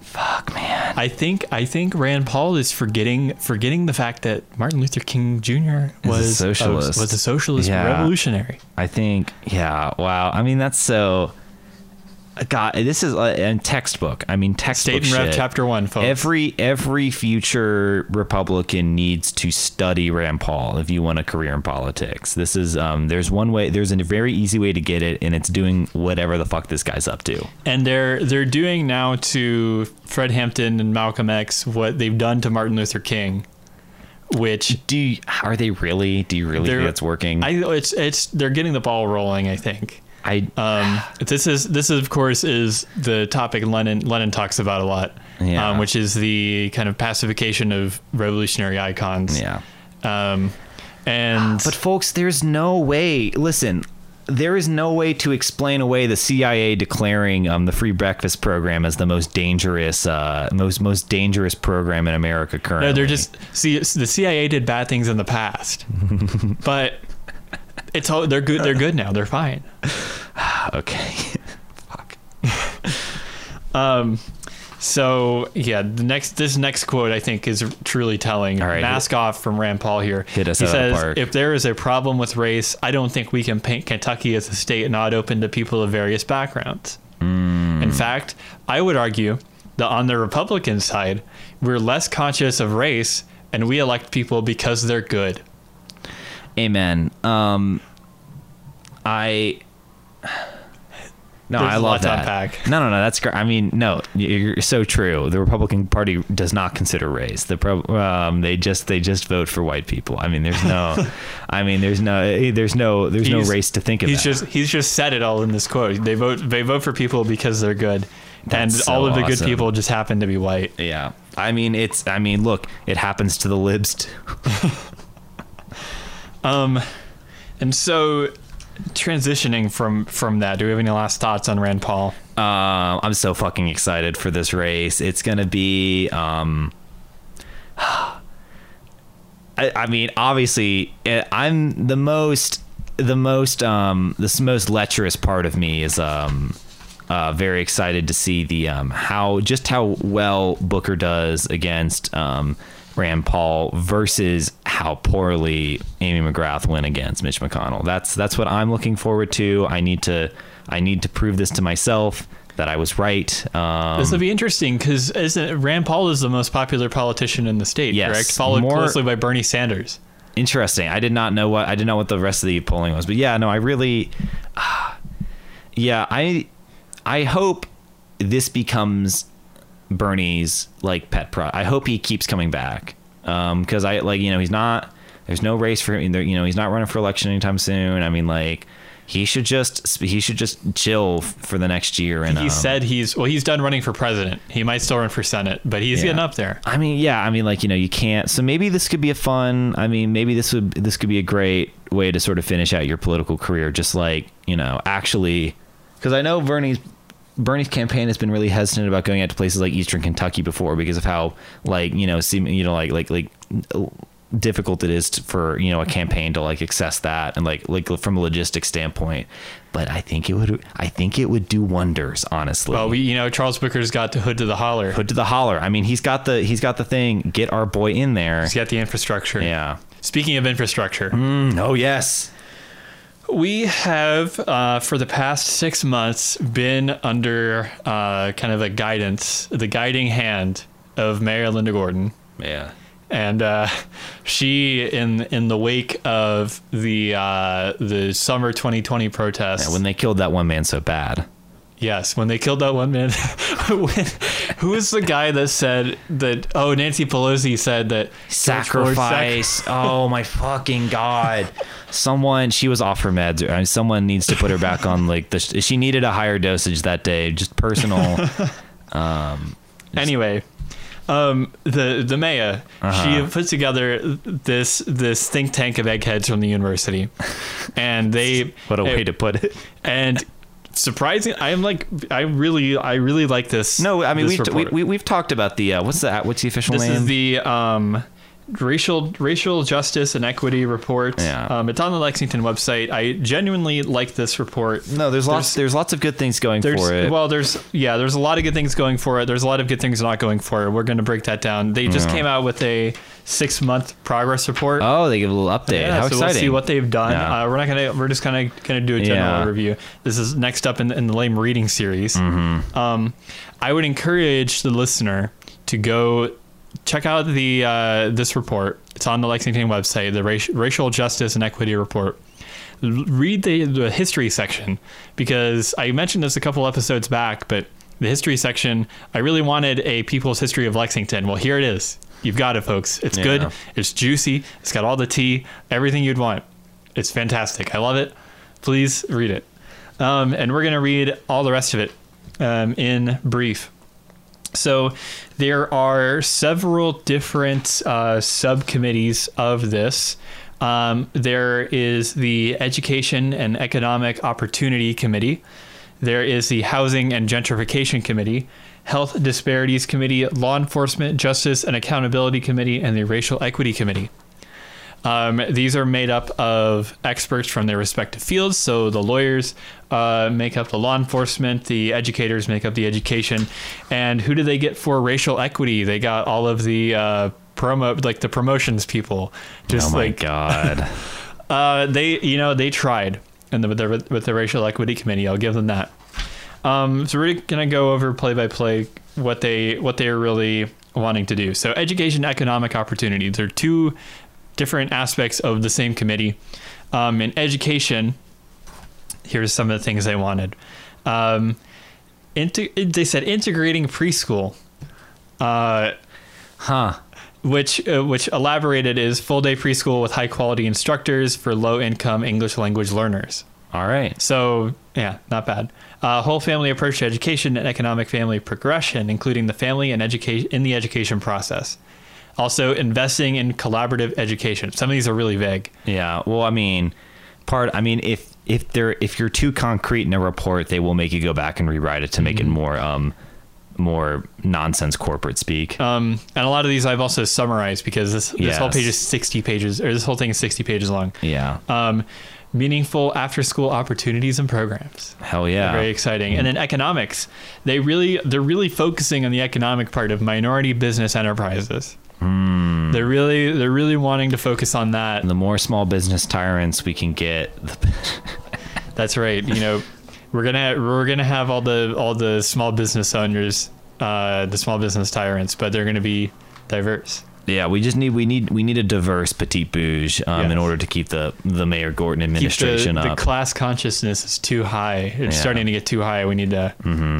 fuck man I think I think Rand Paul is forgetting forgetting the fact that Martin Luther King Jr. was a was socialist. was a socialist Yeah. revolutionary. I think, yeah, wow. I mean, that's so. God, this is a, a textbook. I mean, textbook State and Rep. Chapter One, folks. Every every future Republican needs to study Rand Paul if you want a career in politics. This is um. There's one way. There's a very easy way to get it, and it's doing whatever the fuck this guy's up to. and they're they're doing now to Fred Hampton and Malcolm X what they've done to Martin Luther King, which Do you, are they really? Do you really think that's working? I it's it's they're getting the ball rolling. I think. I Um, this is this is of course is the topic Lenin Lenin talks about a lot, Yeah. um, which is the kind of pacification of revolutionary icons. yeah. Um, and But folks, there's no way. Listen, there is no way to explain away the CIA declaring um, the free breakfast program as the most dangerous, uh, most most dangerous program in America currently. no, they're just see the CIA did bad things in the past, (laughs) but it's all they're good. They're good now. They're fine. (laughs) (sighs) okay. (laughs) Fuck. (laughs) Um, so yeah, the next this next quote I think is truly telling. All right. Mask off from Rand Paul here. Hit us he the says, park. "If there is a problem with race, I don't think we can paint Kentucky as a state not open to people of various backgrounds. Hmm. In fact, I would argue that on the Republican side, we're less conscious of race, and we elect people because they're good." Amen. Um, I No, There's I love that. No, no, no. That's great. I mean, no, you're so true. The Republican Party does not consider race. The pro, um, they just they just vote for white people. I mean, there's no, (laughs) I mean, there's no, there's no, there's no race to think about. He's just he's just said it all in this quote. They vote they vote for people because they're good, and so all of the good people just happen to be white. yeah. I mean, it's. I mean, look, it happens to the libs too. (laughs) Um, and so transitioning from from that, do we have any last thoughts on Rand Paul? Um, I'm so fucking excited for this race. It's gonna be. Um, (sighs) I, I mean, obviously, eh, I'm the most, the most, um, this most lecherous part of me is um, uh, very excited to see the um, how just how well Booker does against um, Rand Paul versus how poorly Amy McGrath went against Mitch McConnell. That's that's what I'm looking forward to. I need to I need to prove this to myself that I was right. Um, This will be interesting because isn't Rand Paul is the most popular politician in the state, Yes, correct? Followed more- closely by Bernie Sanders. interesting. I did not know what I didn't know what the rest of the polling was, but yeah, no, I really, (sighs) yeah, I, I hope this becomes Bernie's like pet pro. I hope he keeps coming back, um, because I like you know he's not. There's no race for him. You know he's not running for election anytime soon. I mean like. He should just he should just chill for the next year and He um, said he's well, he's done running for president. He might still run for senate, but he's Yeah. getting up there. I mean, yeah, I mean, like you know, you can't. So maybe this could be a fun. I mean, maybe this would this could be a great way to sort of finish out your political career, just like you know, actually, because I know Bernie's Bernie's campaign has been really hesitant about going out to places like Eastern Kentucky before because of how like you know, seem you know, like like like difficult it is to, for you know a campaign to like access that and like like from a logistics standpoint. But I think it would I think it would do wonders, honestly. Well, we you know Charles Booker's got the hood to the holler. Hood to the holler. I mean, he's got the he's got the thing. Get our boy in there. He's got the infrastructure. Yeah. Speaking of infrastructure, Mm, oh yes. We have uh, for the past six months been under uh, kind of a guidance, the guiding hand of Mayor Linda Gorton. Yeah. and uh, she in in the wake of the uh, the summer 2020 protests. Yeah, when they killed that one man so bad. Yes, when they killed that one man. (laughs) when, who was the guy that said that? Oh, Nancy Pelosi said that Floyd sac- Sacrifice. oh my fucking god. Someone she was off her meds. I mean, someone needs to put her back on like the she needed a higher dosage that day. Just personal. (laughs) anyway. Um, the the mayor, Uh-huh. she put together this this think tank of eggheads from the university, and they what a way to put it. and surprising. I'm like I really I really like this. No, I mean we've we, we we've talked about the uh, what's the what's the official This name? is the um, racial racial justice and equity report. Yeah. Um, it's on the Lexington website. I genuinely like this report. no, there's lots there's lots of good things going for it. well, there's yeah, there's a lot of good things going for it. There's a lot of good things not going for it. We're going to break that down. They just Yeah. came out with a six month progress report. oh, they give a little update. Yeah, How so exciting! we'll see what they've done. Yeah. Uh, we're not gonna. We're just gonna gonna do a general Yeah. review. This is next up in, in the lame reading series. Mm-hmm. Um, I would encourage the listener to go check out the uh, this report. It's on the Lexington website, the Raci- Racial Justice and Equity Report. L- Read the, the history section because I mentioned this a couple episodes back, but the history section, I really wanted a people's history of Lexington. Well, here it is. You've got it, folks. It's Yeah. good. It's juicy. It's got all the tea, everything you'd want. It's fantastic. I love it. Please read it. Um, and we're going to read all the rest of it um, in brief. So there are several different uh, subcommittees of this. Um, there is the Education and Economic Opportunity Committee. There is the Housing and Gentrification Committee, Health Disparities Committee, Law Enforcement, Justice and Accountability Committee, and the Racial Equity Committee. Um, these are made up of experts from their respective fields. So the lawyers uh, make up the law enforcement, the educators make up the education, and who do they get for racial equity? They got all of the uh, promo, like the promotions people. Just oh my like god. (laughs) uh, they, you know, they tried, and the, with the with the racial equity committee, I'll give them that. Um, so we're gonna go over play by play what they what they're really wanting to do. So education, economic opportunity. They're two different aspects of the same committee. Um, in education, here's some of the things they wanted. Um, they said integrating preschool, uh, Huh. which uh, which elaborated is full day preschool with high quality instructors for low income English language learners. All right. So yeah, not bad. Uh, whole family approach to education and economic family progression, including the family and education in the education process. Also, investing in collaborative education. Some of these are really vague. Yeah. Well, I mean, part. I mean, if if they're if you're too concrete in a report, they will make you go back and rewrite it to make Mm-hmm. it more um more nonsense corporate speak. Um, and a lot of these I've also summarized because this this whole page is sixty pages, or this whole thing is sixty pages long. yeah. Um, meaningful after school opportunities and programs. Hell yeah. Very exciting. And then economics. They really they're really focusing on the economic part of minority business enterprises. Hmm. They're really they're really wanting to focus on that. the more small business tyrants we can get, the, (laughs) That's right. You know, we're gonna we're gonna have all the all the small business owners, uh, the small business tyrants, but they're gonna be diverse. yeah, we just need we need we need a diverse petite bouge um, in order to keep the the Mayor Gorton Keep the, administration the class consciousness is too high. It's Yeah. Mm-hmm. starting to get too high. We need to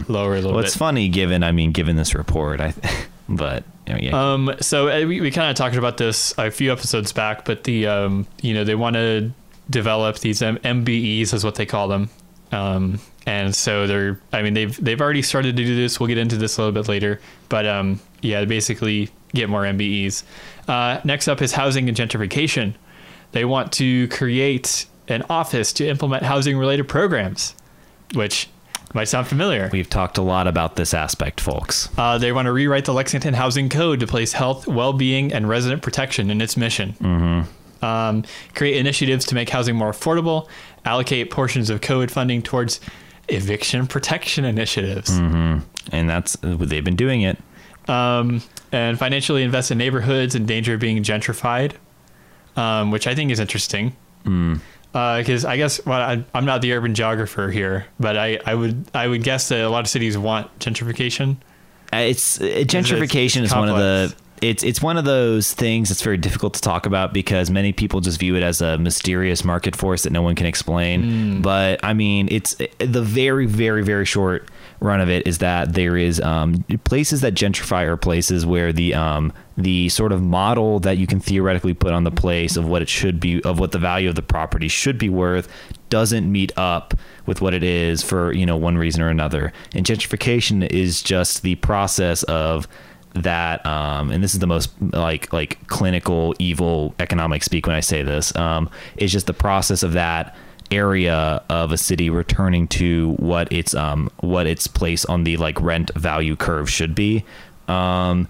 lower a little well, bit. it's funny given I mean given this report, I (laughs) but yeah. Um, so uh, we, we kind of talked about this a few episodes back, but the um, you know they want to develop these M- MBEs is what they call them, um, and so they're I mean they've they've already started to do this. We'll get into this a little bit later, but um, yeah, basically get more MBEs. Uh, next up is housing and gentrification. They want to create an office to implement housing related programs, which might sound familiar. We've talked a lot about this aspect, folks. Uh, they want to rewrite the Lexington Housing Code to place health, well-being, and resident protection in its mission. Mm-hmm. Um, create initiatives to make housing more affordable. Allocate portions of COVID funding towards eviction protection initiatives. And that's they've been doing it. Um, and financially invest in neighborhoods in danger of being gentrified, um, which I think is interesting. Because I guess well, I, I'm not the urban geographer here, but I, I would I would guess that a lot of cities want gentrification. Uh, It's uh, gentrification is one of the it's it's one of those things that's very difficult to talk about because many people just view it as a mysterious market force that no one can explain. But I mean, it's the very very very short run of it is that there is um, places that gentrify are places where the um, the sort of model that you can theoretically put on the place of what it should be of what the value of the property should be worth doesn't meet up with what it is for you know one reason or another. And gentrification is just the process of that um, and this is the most like like clinical evil economic speak when i say this um, is just the process of that area of a city returning to what its um what its place on the like rent value curve should be. Um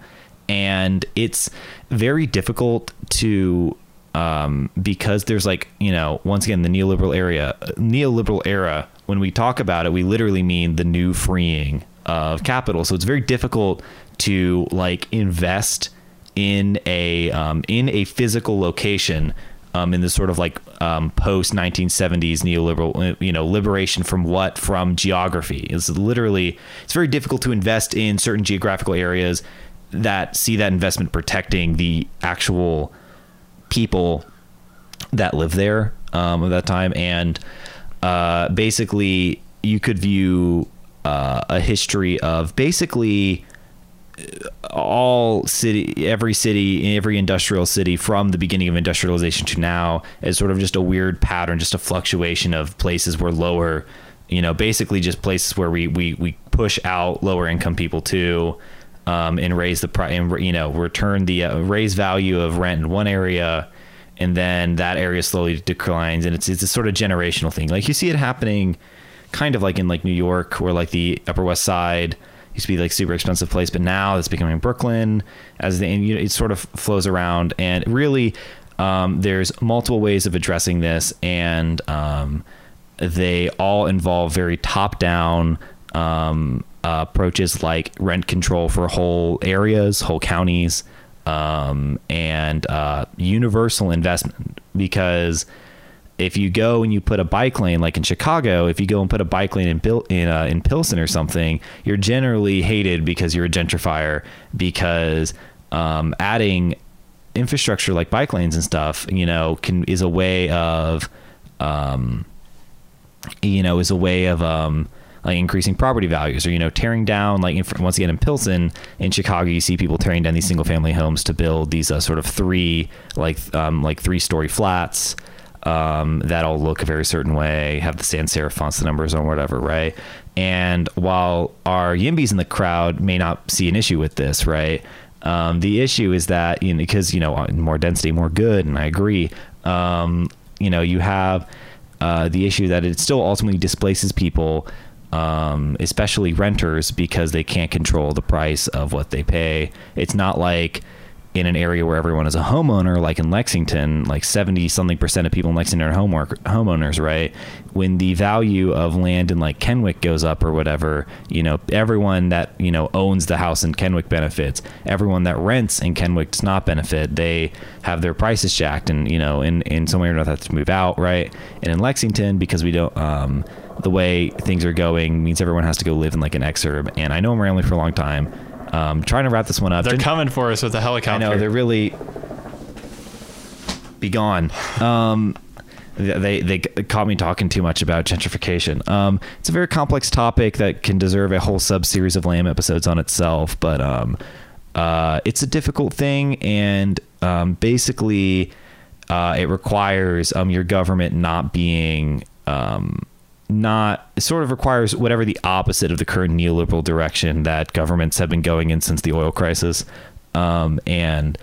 and it's very difficult to um because there's like you know once again the neoliberal area neoliberal era when we talk about it we literally mean the new freeing of capital. So it's very difficult to like invest in a um, in a physical location um, in this sort of like um, post 1970s neoliberal uh, you know liberation from what? From geography. It's literally it's very difficult to invest in certain geographical areas that see that investment protecting the actual people that live there um, at that time, and uh, basically you could view uh, a history of basically all city every city every industrial city from the beginning of industrialization to now is sort of just a weird pattern just a fluctuation of places where lower you know basically just places where we we, we push out lower income people to um, and raise the price and you know return the uh, raise value of rent in one area and then that area slowly declines and it's it's a sort of generational thing. Like you see it happening kind of like in like New York or like the Upper West Side used to be like super expensive place, but now it's becoming Brooklyn as the you know, it sort of flows around. And really um, there's multiple ways of addressing this and um, they all involve very top down um, uh, approaches like rent control for whole areas, whole counties, um, and uh, universal investment. Because if you go and you put a bike lane like in Chicago, if you go and put a bike lane in Pil- in, uh, in Pilsen or something, you're generally hated because you're a gentrifier because um, adding infrastructure like bike lanes and stuff, you know, can is a way of um, you know, is a way of um, like increasing property values or you know tearing down like once again in Pilsen in Chicago you see people tearing down these single family homes to build these uh, sort of three like um, like three story flats um, that all look a very certain way, have the sans serif fonts, the numbers or whatever, right? And while our Yimbys in the crowd may not see an issue with this, right? Um, the issue is that you know, because you know more density, more good, and I agree. Um, you know, you have uh, the issue that it still ultimately displaces people, um, especially renters, because they can't control the price of what they pay. It's not like in an area where everyone is a homeowner, like in Lexington, like 70 something percent of people in Lexington are homework, homeowners, right? When the value of land in like Kenwick goes up or whatever, you know, everyone that, you know, owns the house in Kenwick benefits. Everyone that rents in Kenwick does not benefit. They have their prices jacked and, you know, in, in some way or another have to move out, right? And in Lexington, because we don't, um, the way things are going means everyone has to go live in like an exurb. And I know I'm rambling for a long time um, trying to wrap this one up. They're Gen- coming for us with a helicopter. I know they're really be gone. Um, they they caught me talking too much about gentrification. Um, it's a very complex topic that can deserve a whole sub series of Lame episodes on itself, but um, uh, it's a difficult thing, and um, basically, uh, it requires um, your government not being um, not it sort of requires whatever the opposite of the current neoliberal direction that governments have been going in since the oil crisis. Um, and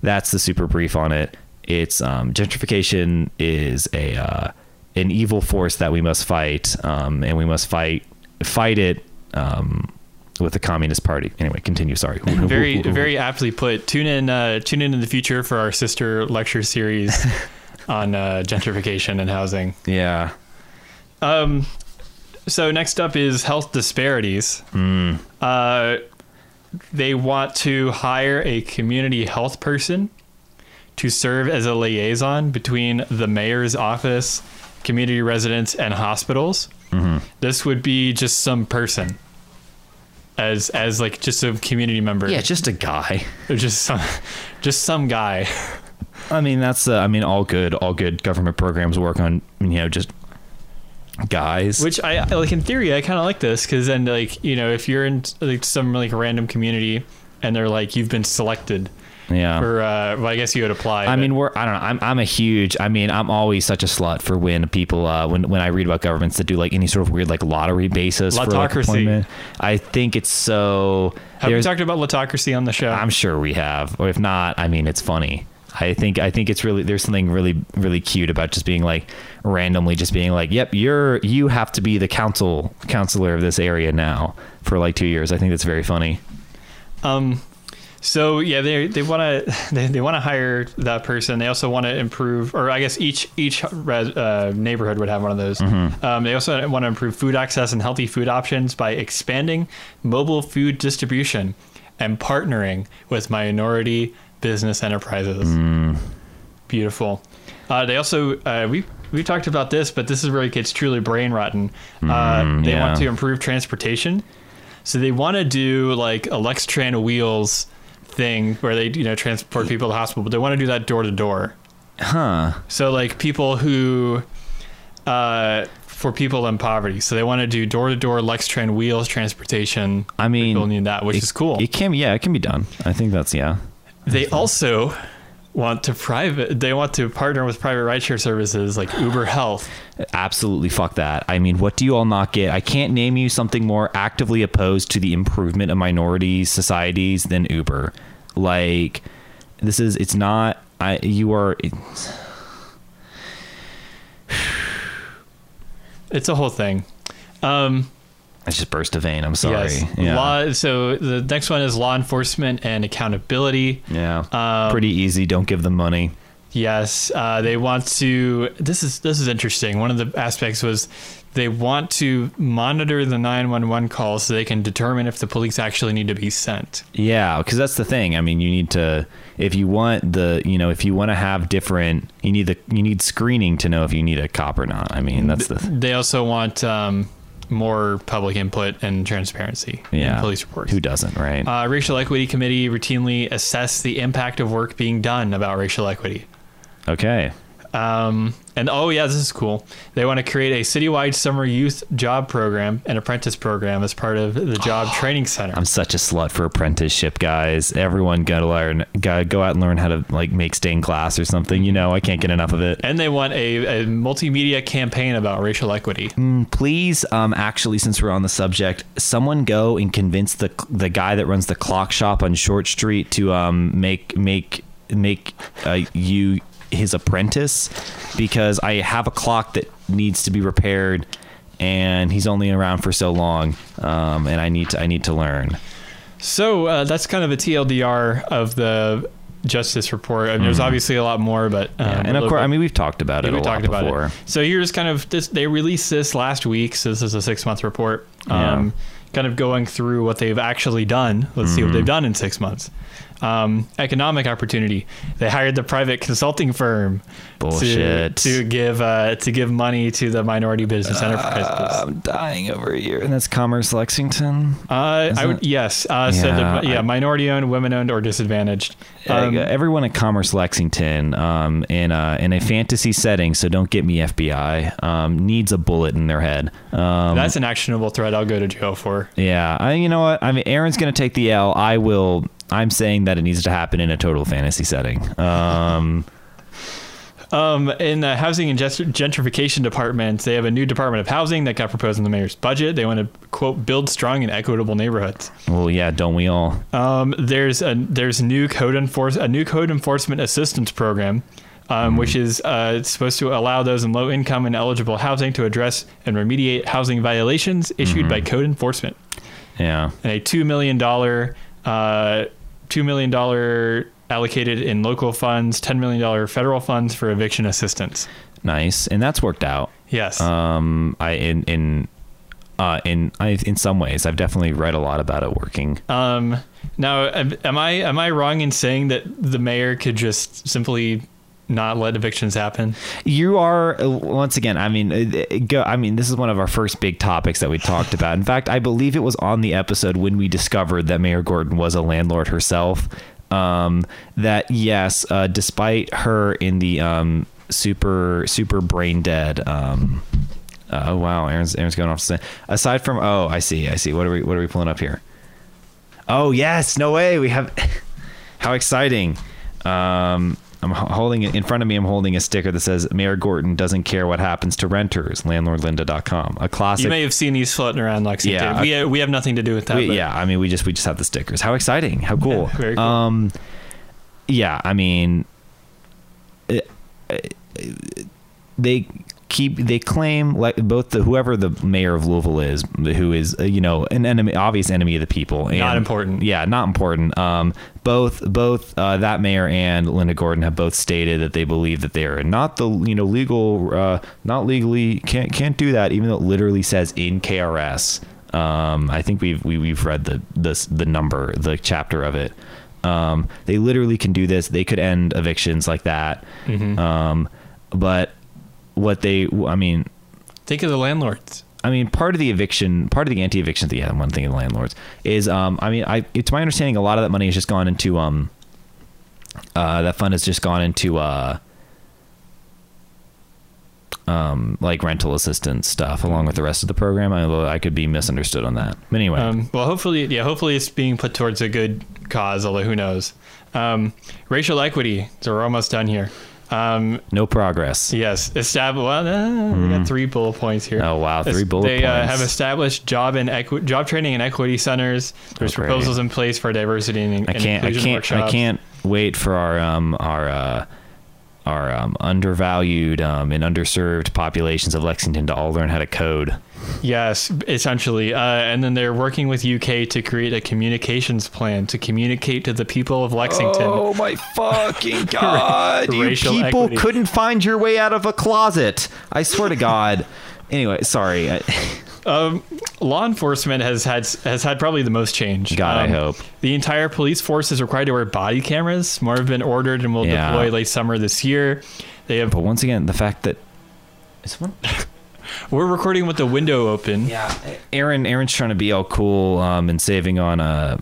that's the super brief on it. It's um, gentrification is a uh, an evil force that we must fight, um, and we must fight fight it um, with the Communist Party. Anyway, continue. Sorry. (laughs) very (laughs) very aptly put. Tune in uh, tune in in the future for our sister lecture series (laughs) on uh, gentrification and housing. yeah. Um, so next up is health disparities. Uh, they want to hire a community health person to serve as a liaison between the mayor's office, community residents, and hospitals. This would be just some person. As, as like just a community member, Yeah, just a guy. Or just some, just some guy. I mean, that's uh, I mean, all good, all good government programs work on you know just guys. Which I like in theory, I kind of like this because then like you know if you're in like some like random community and they're like you've been selected yeah. for uh, well I guess you would apply. I but- mean, we're I don't know. I'm I'm a huge. I mean, I'm always such a slut for when people uh, when when I read about governments that do like any sort of weird like lottery basis for like appointment. I think it's so. have we talked about lottocracy on the show? I'm sure we have, or if not, I mean, it's funny. I think I think it's really there's something really really cute about just being like randomly just being like, yep, you're you have to be the council counselor of this area now for like two years. I think that's very funny. Um, so yeah, they they want to (laughs) they, they want to hire that person. They also want to improve, or I guess each each res, uh, neighborhood would have one of those. Mm-hmm. Um, they also want to improve food access and healthy food options by expanding mobile food distribution and partnering with minority business enterprises. Mm. Beautiful. Uh, they also uh, we we talked about this, but this is where it gets truly brain rotten. Uh, they yeah. want to improve transportation, so they want to do like a Lextran wheels thing where they you know transport people to the hospital, but they want to do that door to door. Huh. So like people who, uh, for people in poverty, so they want to do door to door Lextran wheels transportation. I mean, people need that, which it- is cool. It can, yeah, it can be done. I think that's yeah. They also want to private. They want to partner with private rideshare services like (gasps) Uber Health. Absolutely, fuck that. I mean, what do you all not get? I can't name you something more actively opposed to the improvement of minority societies than Uber. Like, this is. It's not. I. You are. It's, It's a whole thing. Um, I just burst a vein. I'm sorry. Yes. Yeah. Law. So the next one is law enforcement and accountability. yeah. Um, Pretty easy. Don't give them money. Yes, uh, they want to. This is this is interesting. One of the aspects was they want to monitor the nine one one calls so they can determine if the police actually need to be sent. Yeah, because that's the thing. I mean, you need to if you want the you know if you want to have different you need the you need screening to know if you need a cop or not. I mean, that's the They also want um, more public input and transparency yeah in police reports. Who doesn't, right? Uh, racial equity committee routinely assess the impact of work being done about racial equity. okay. Um, and oh yeah, this is cool. They want to create a citywide summer youth job program and apprentice program as part of the job training center. I'm such a slut for apprenticeship, guys. Everyone gotta learn, gotta go out and learn how to like make stained glass or something. You know, I can't get enough of it. and they want a, a multimedia campaign about racial equity. Please, um, actually, since we're on the subject, someone go and convince the the guy that runs the clock shop on Short Street to um make make make uh, you his apprentice because I have a clock that needs to be repaired and he's only around for so long um, and I need to I need to learn. So uh, that's kind of a TLDR of the justice report. I mean, there's obviously a lot more, but um, Mm-hmm. Yeah, and of course, bit- I mean we've talked about it we talked lot about before. it. So here's kind of this. They released this last week, so this is a six month report. Um, Kind of going through what they've actually done. Let's see Mm-hmm. what they've done in six months. Um, economic opportunity. They hired the private consulting firm Bullshit. to, to give uh, to give money to the minority business Uh, enterprises. I'm dying over here. And that's Commerce Lexington. Uh, I would it? yes. Uh, so Yeah, the, yeah, I- minority owned, women owned, or disadvantaged. Um, everyone at Commerce Lexington, um, in a in a fantasy setting, so don't get me FBI, um, needs a bullet in their head. Um, that's an actionable threat. I'll go to jail for. yeah, I, you know what? I mean, Aaron's gonna take the L. I will. I'm saying that it needs to happen in a total fantasy setting. Um, (laughs) Um, in the housing and gentrification department, they have a new department of housing that got proposed in the mayor's budget. They want to quote build strong and equitable neighborhoods. well, yeah, don't we all? Um, there's a there's new code enforce a new code enforcement assistance program, um, which is uh, supposed to allow those in low income and eligible housing to address and remediate housing violations issued by code enforcement. Yeah. And a two million dollar uh, two million dollar allocated in local funds, ten million dollar federal funds for eviction assistance. Nice, and that's worked out. Yes. Um, I in in uh, in I, in some ways, I've definitely read a lot about it working. Um, now, am I am I wrong in saying that the mayor could just simply not let evictions happen? You are uh, once again. I mean, uh, go. I mean, this is one of our first big topics that we talked about. In fact, I believe it was on the episode when we discovered that Mayor Gorton was a landlord herself. Um, that yes, uh, despite her in the um, super super brain dead. Um, uh, oh wow, Aaron's Aaron's going off. to say- Aside from oh, I see, I see. What are we what are we pulling up here? Oh yes, no way. We have (laughs) how exciting. Um, I'm holding it in front of me. I'm holding a sticker that says Mayor Gorton doesn't care what happens to renters. Landlordlinda.com. A classic. You may have seen these floating around Lexington. Yeah, we, we have nothing to do with that. We- yeah, I mean, we just we just have the stickers. How exciting! How cool. Yeah, very cool. Um, yeah, I mean, uh, uh, they keep they claim like both the whoever the mayor of Louisville is, who is uh, you know an enemy, obvious enemy of the people. And, Not important. Yeah, not important. Um, both both uh, that mayor and Linda Gorton have both stated that they believe that they are not the you know legal, uh, not legally can't can't do that, even though it literally says in KRS. Um, I think we've we, we've read the the the number, the chapter of it. Um, they literally can do this. They could end evictions like that. Mm-hmm. Um, but what they, I mean, Think of the landlords. I mean, part of the eviction, part of the anti-eviction thing, yeah, one thing of the landlords is, um, I mean, I, it's my understanding a lot of that money has just gone into, um, uh, that fund has just gone into, uh, um, like rental assistance stuff along with the rest of the program. Although I could be misunderstood on that. But anyway, Um, well, hopefully, yeah, hopefully it's being put towards a good cause, although who knows. Um, racial equity. So we're almost done here. Um, no progress. yes, establish. Well, uh, we got three bullet points here. Hmm. Oh, wow, three bullet they, uh, have established job and equi- job training and equity centers. There's Oh, proposals in place for diversity and, I and can't, I inclusion can't, I can't wait for our, um, our, uh, our um, undervalued um, and underserved populations of Lexington to all learn how to code. Yes, essentially. Uh, and then they're working with UK to create a communications plan to communicate to the people of Lexington. Oh my fucking (laughs) god! you people equity. couldn't find your way out of a closet. I swear to God. Anyway, sorry. I- Um, law enforcement has had has had probably the most change. God, I Um, hope. The entire police force is required to wear body cameras. More have been ordered and will Yeah. deploy late summer this year. They have. But once again, the fact that is one. (laughs) We're recording with the window open. Yeah, Aaron. Aaron's trying to be all cool um, and saving on uh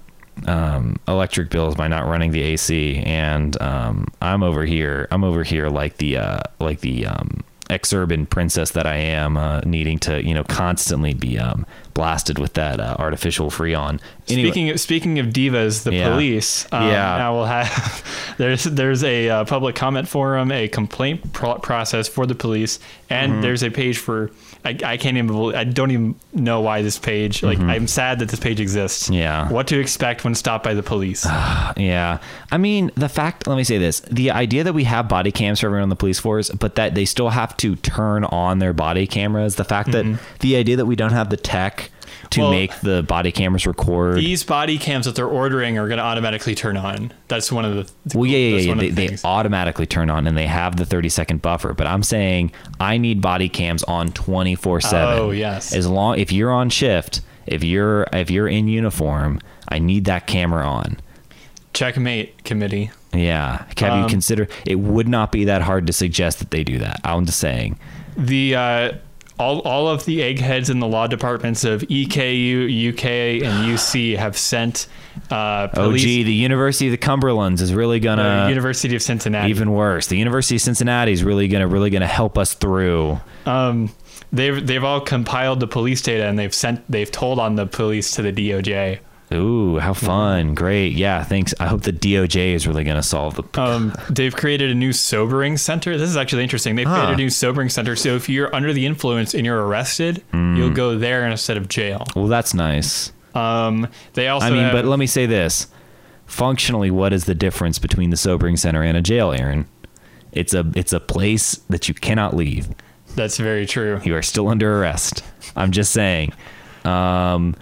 um, electric bills by not running the AC, and um, I'm over here. I'm over here like the uh, like the um, exurban princess that I am, uh, needing to you know constantly be um, blasted with that uh, artificial freon. Anyway, Speaking of, speaking of divas, the Yeah. police. Um, Yeah. Now we'll have (laughs) there's there's a uh, public comment forum, a complaint pro- process for the police, and Mm-hmm. there's a page for. I, I can't even. believe- I don't even know why this page. Like I'm sad that this page exists. Mm-hmm. Yeah. What to expect when stopped by the police? (sighs) Yeah. I mean, the fact, let me say this the idea that we have body cams for everyone on the police force, but that they still have to turn on their body cameras, the fact that the idea that we don't have the tech to Well, make the body cameras record. These body cams that they're ordering are going to automatically turn on. That's one of the. well, yeah, yeah, yeah. They, the they automatically turn on and they have the 30 second buffer. But I'm saying I need body cams on 24 7. Oh, yes. As long, if you're on shift, if you're, if you're in uniform, I need that camera on. Checkmate committee. Yeah. Have you Um, consider it would not be that hard to suggest that they do that. I'm just saying. the uh, all all of the eggheads in the law departments of EKU, UK, and UC have sent uh, Oh, gee, the University of the Cumberlands is really gonna University of Cincinnati. even worse. The University of Cincinnati is really gonna really gonna help us through. um, they've they've all compiled the police data and they've sent they've told on the police to the DOJ. Ooh, how fun! Great, yeah. Thanks. I hope the DOJ is really gonna solve the. Um, (laughs) they've created a new sobering center. This is actually interesting. They've Huh. created a new sobering center. So if you're under the influence and you're arrested, Hmm. you'll go there instead of jail. well, that's nice. Um, they also I mean, have- but let me say this: functionally, what is the difference between the sobering center and a jail, Aaron? It's a it's a place that you cannot leave. that's very true. You are still under arrest. I'm just saying. Um,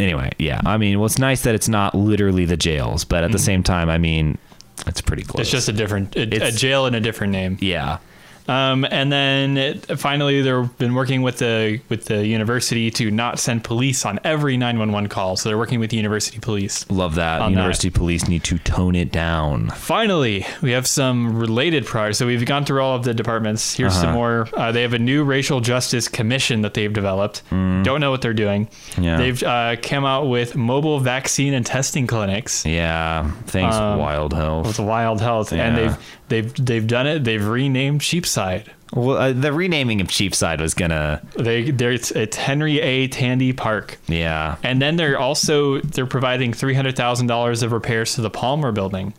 anyway, yeah. I mean, well, it's nice that it's not literally the jails, but at the same time, I mean, it's pretty close. Mm-hmm. It's just a different a, a jail and a different name. yeah. Um, and then it, finally, they've been working with the with the university to not send police on every 911 call. So they're working with the university police. Love that. University police need to tone it down. Finally, we have some related priorities. So we've gone through all of the departments. Here's some Uh-huh. more. Uh, they have a new racial justice commission that they've developed. Don't know what they're doing. Mm. Yeah. They've uh, come out with mobile vaccine and testing clinics. Yeah. Thanks, Um, Wild Health. With Wild Health, and they've they've they've done it. They've renamed Cheapside. Well, uh, the renaming of Cheapside was gonna. They there it's, it's Henry A. Tandy Park. Yeah. And then they're also they're providing three hundred thousand dollars of repairs to the Palmer Building.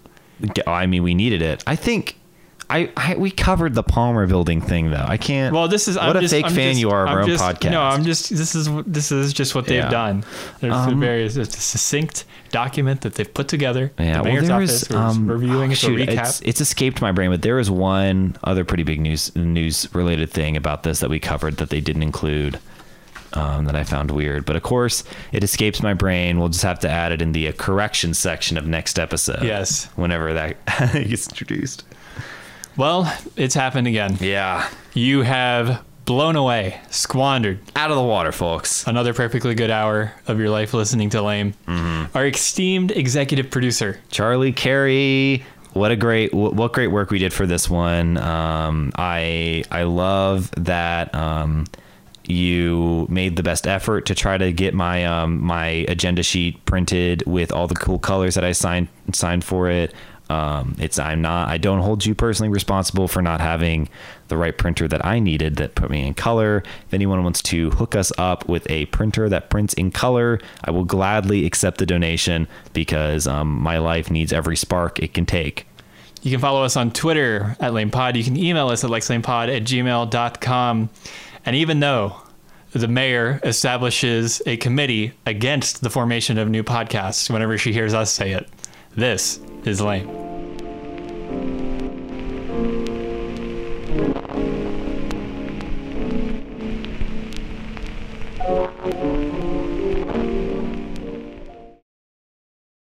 I mean, we needed it. I think. I, I we covered the Palmer Building thing though. I can't. Well, this is what I'm a just, fake I'm fan just- you are of I'm our own podcast. No, I'm just this is this is just what they've Yeah. done. There's Um, various it's a succinct document that they've put together. Yeah, the well, there was um, reviewing oh, shoot, recap. It's, it's escaped my brain, but there was one other pretty big news news related thing about this that we covered that they didn't include. Um, that I found weird, but of course it escapes my brain. We'll just have to add it in the uh, correction section of next episode. Yes. whenever that (laughs) gets introduced. Well, it's happened again. Yeah, You have blown away, squandered out of the water, folks. another perfectly good hour of your life listening to Lame. Mm-hmm. Our esteemed executive producer, Charlie Carey. What a great what what great work we did for this one. Um, I I love that um, you made the best effort to try to get my um, my agenda sheet printed with all the cool colors that I signed signed for it. Um, it's I'm not I don't hold you personally responsible for not having the right printer that I needed that put me in color. If anyone wants to hook us up with a printer that prints in color, I will gladly accept the donation because um, my life needs every spark it can take. You can follow us on Twitter at LamePod. You can email us at lexlamepod at gmail.com. And even though the mayor establishes a committee against the formation of new podcasts whenever she hears us say it, this is lame.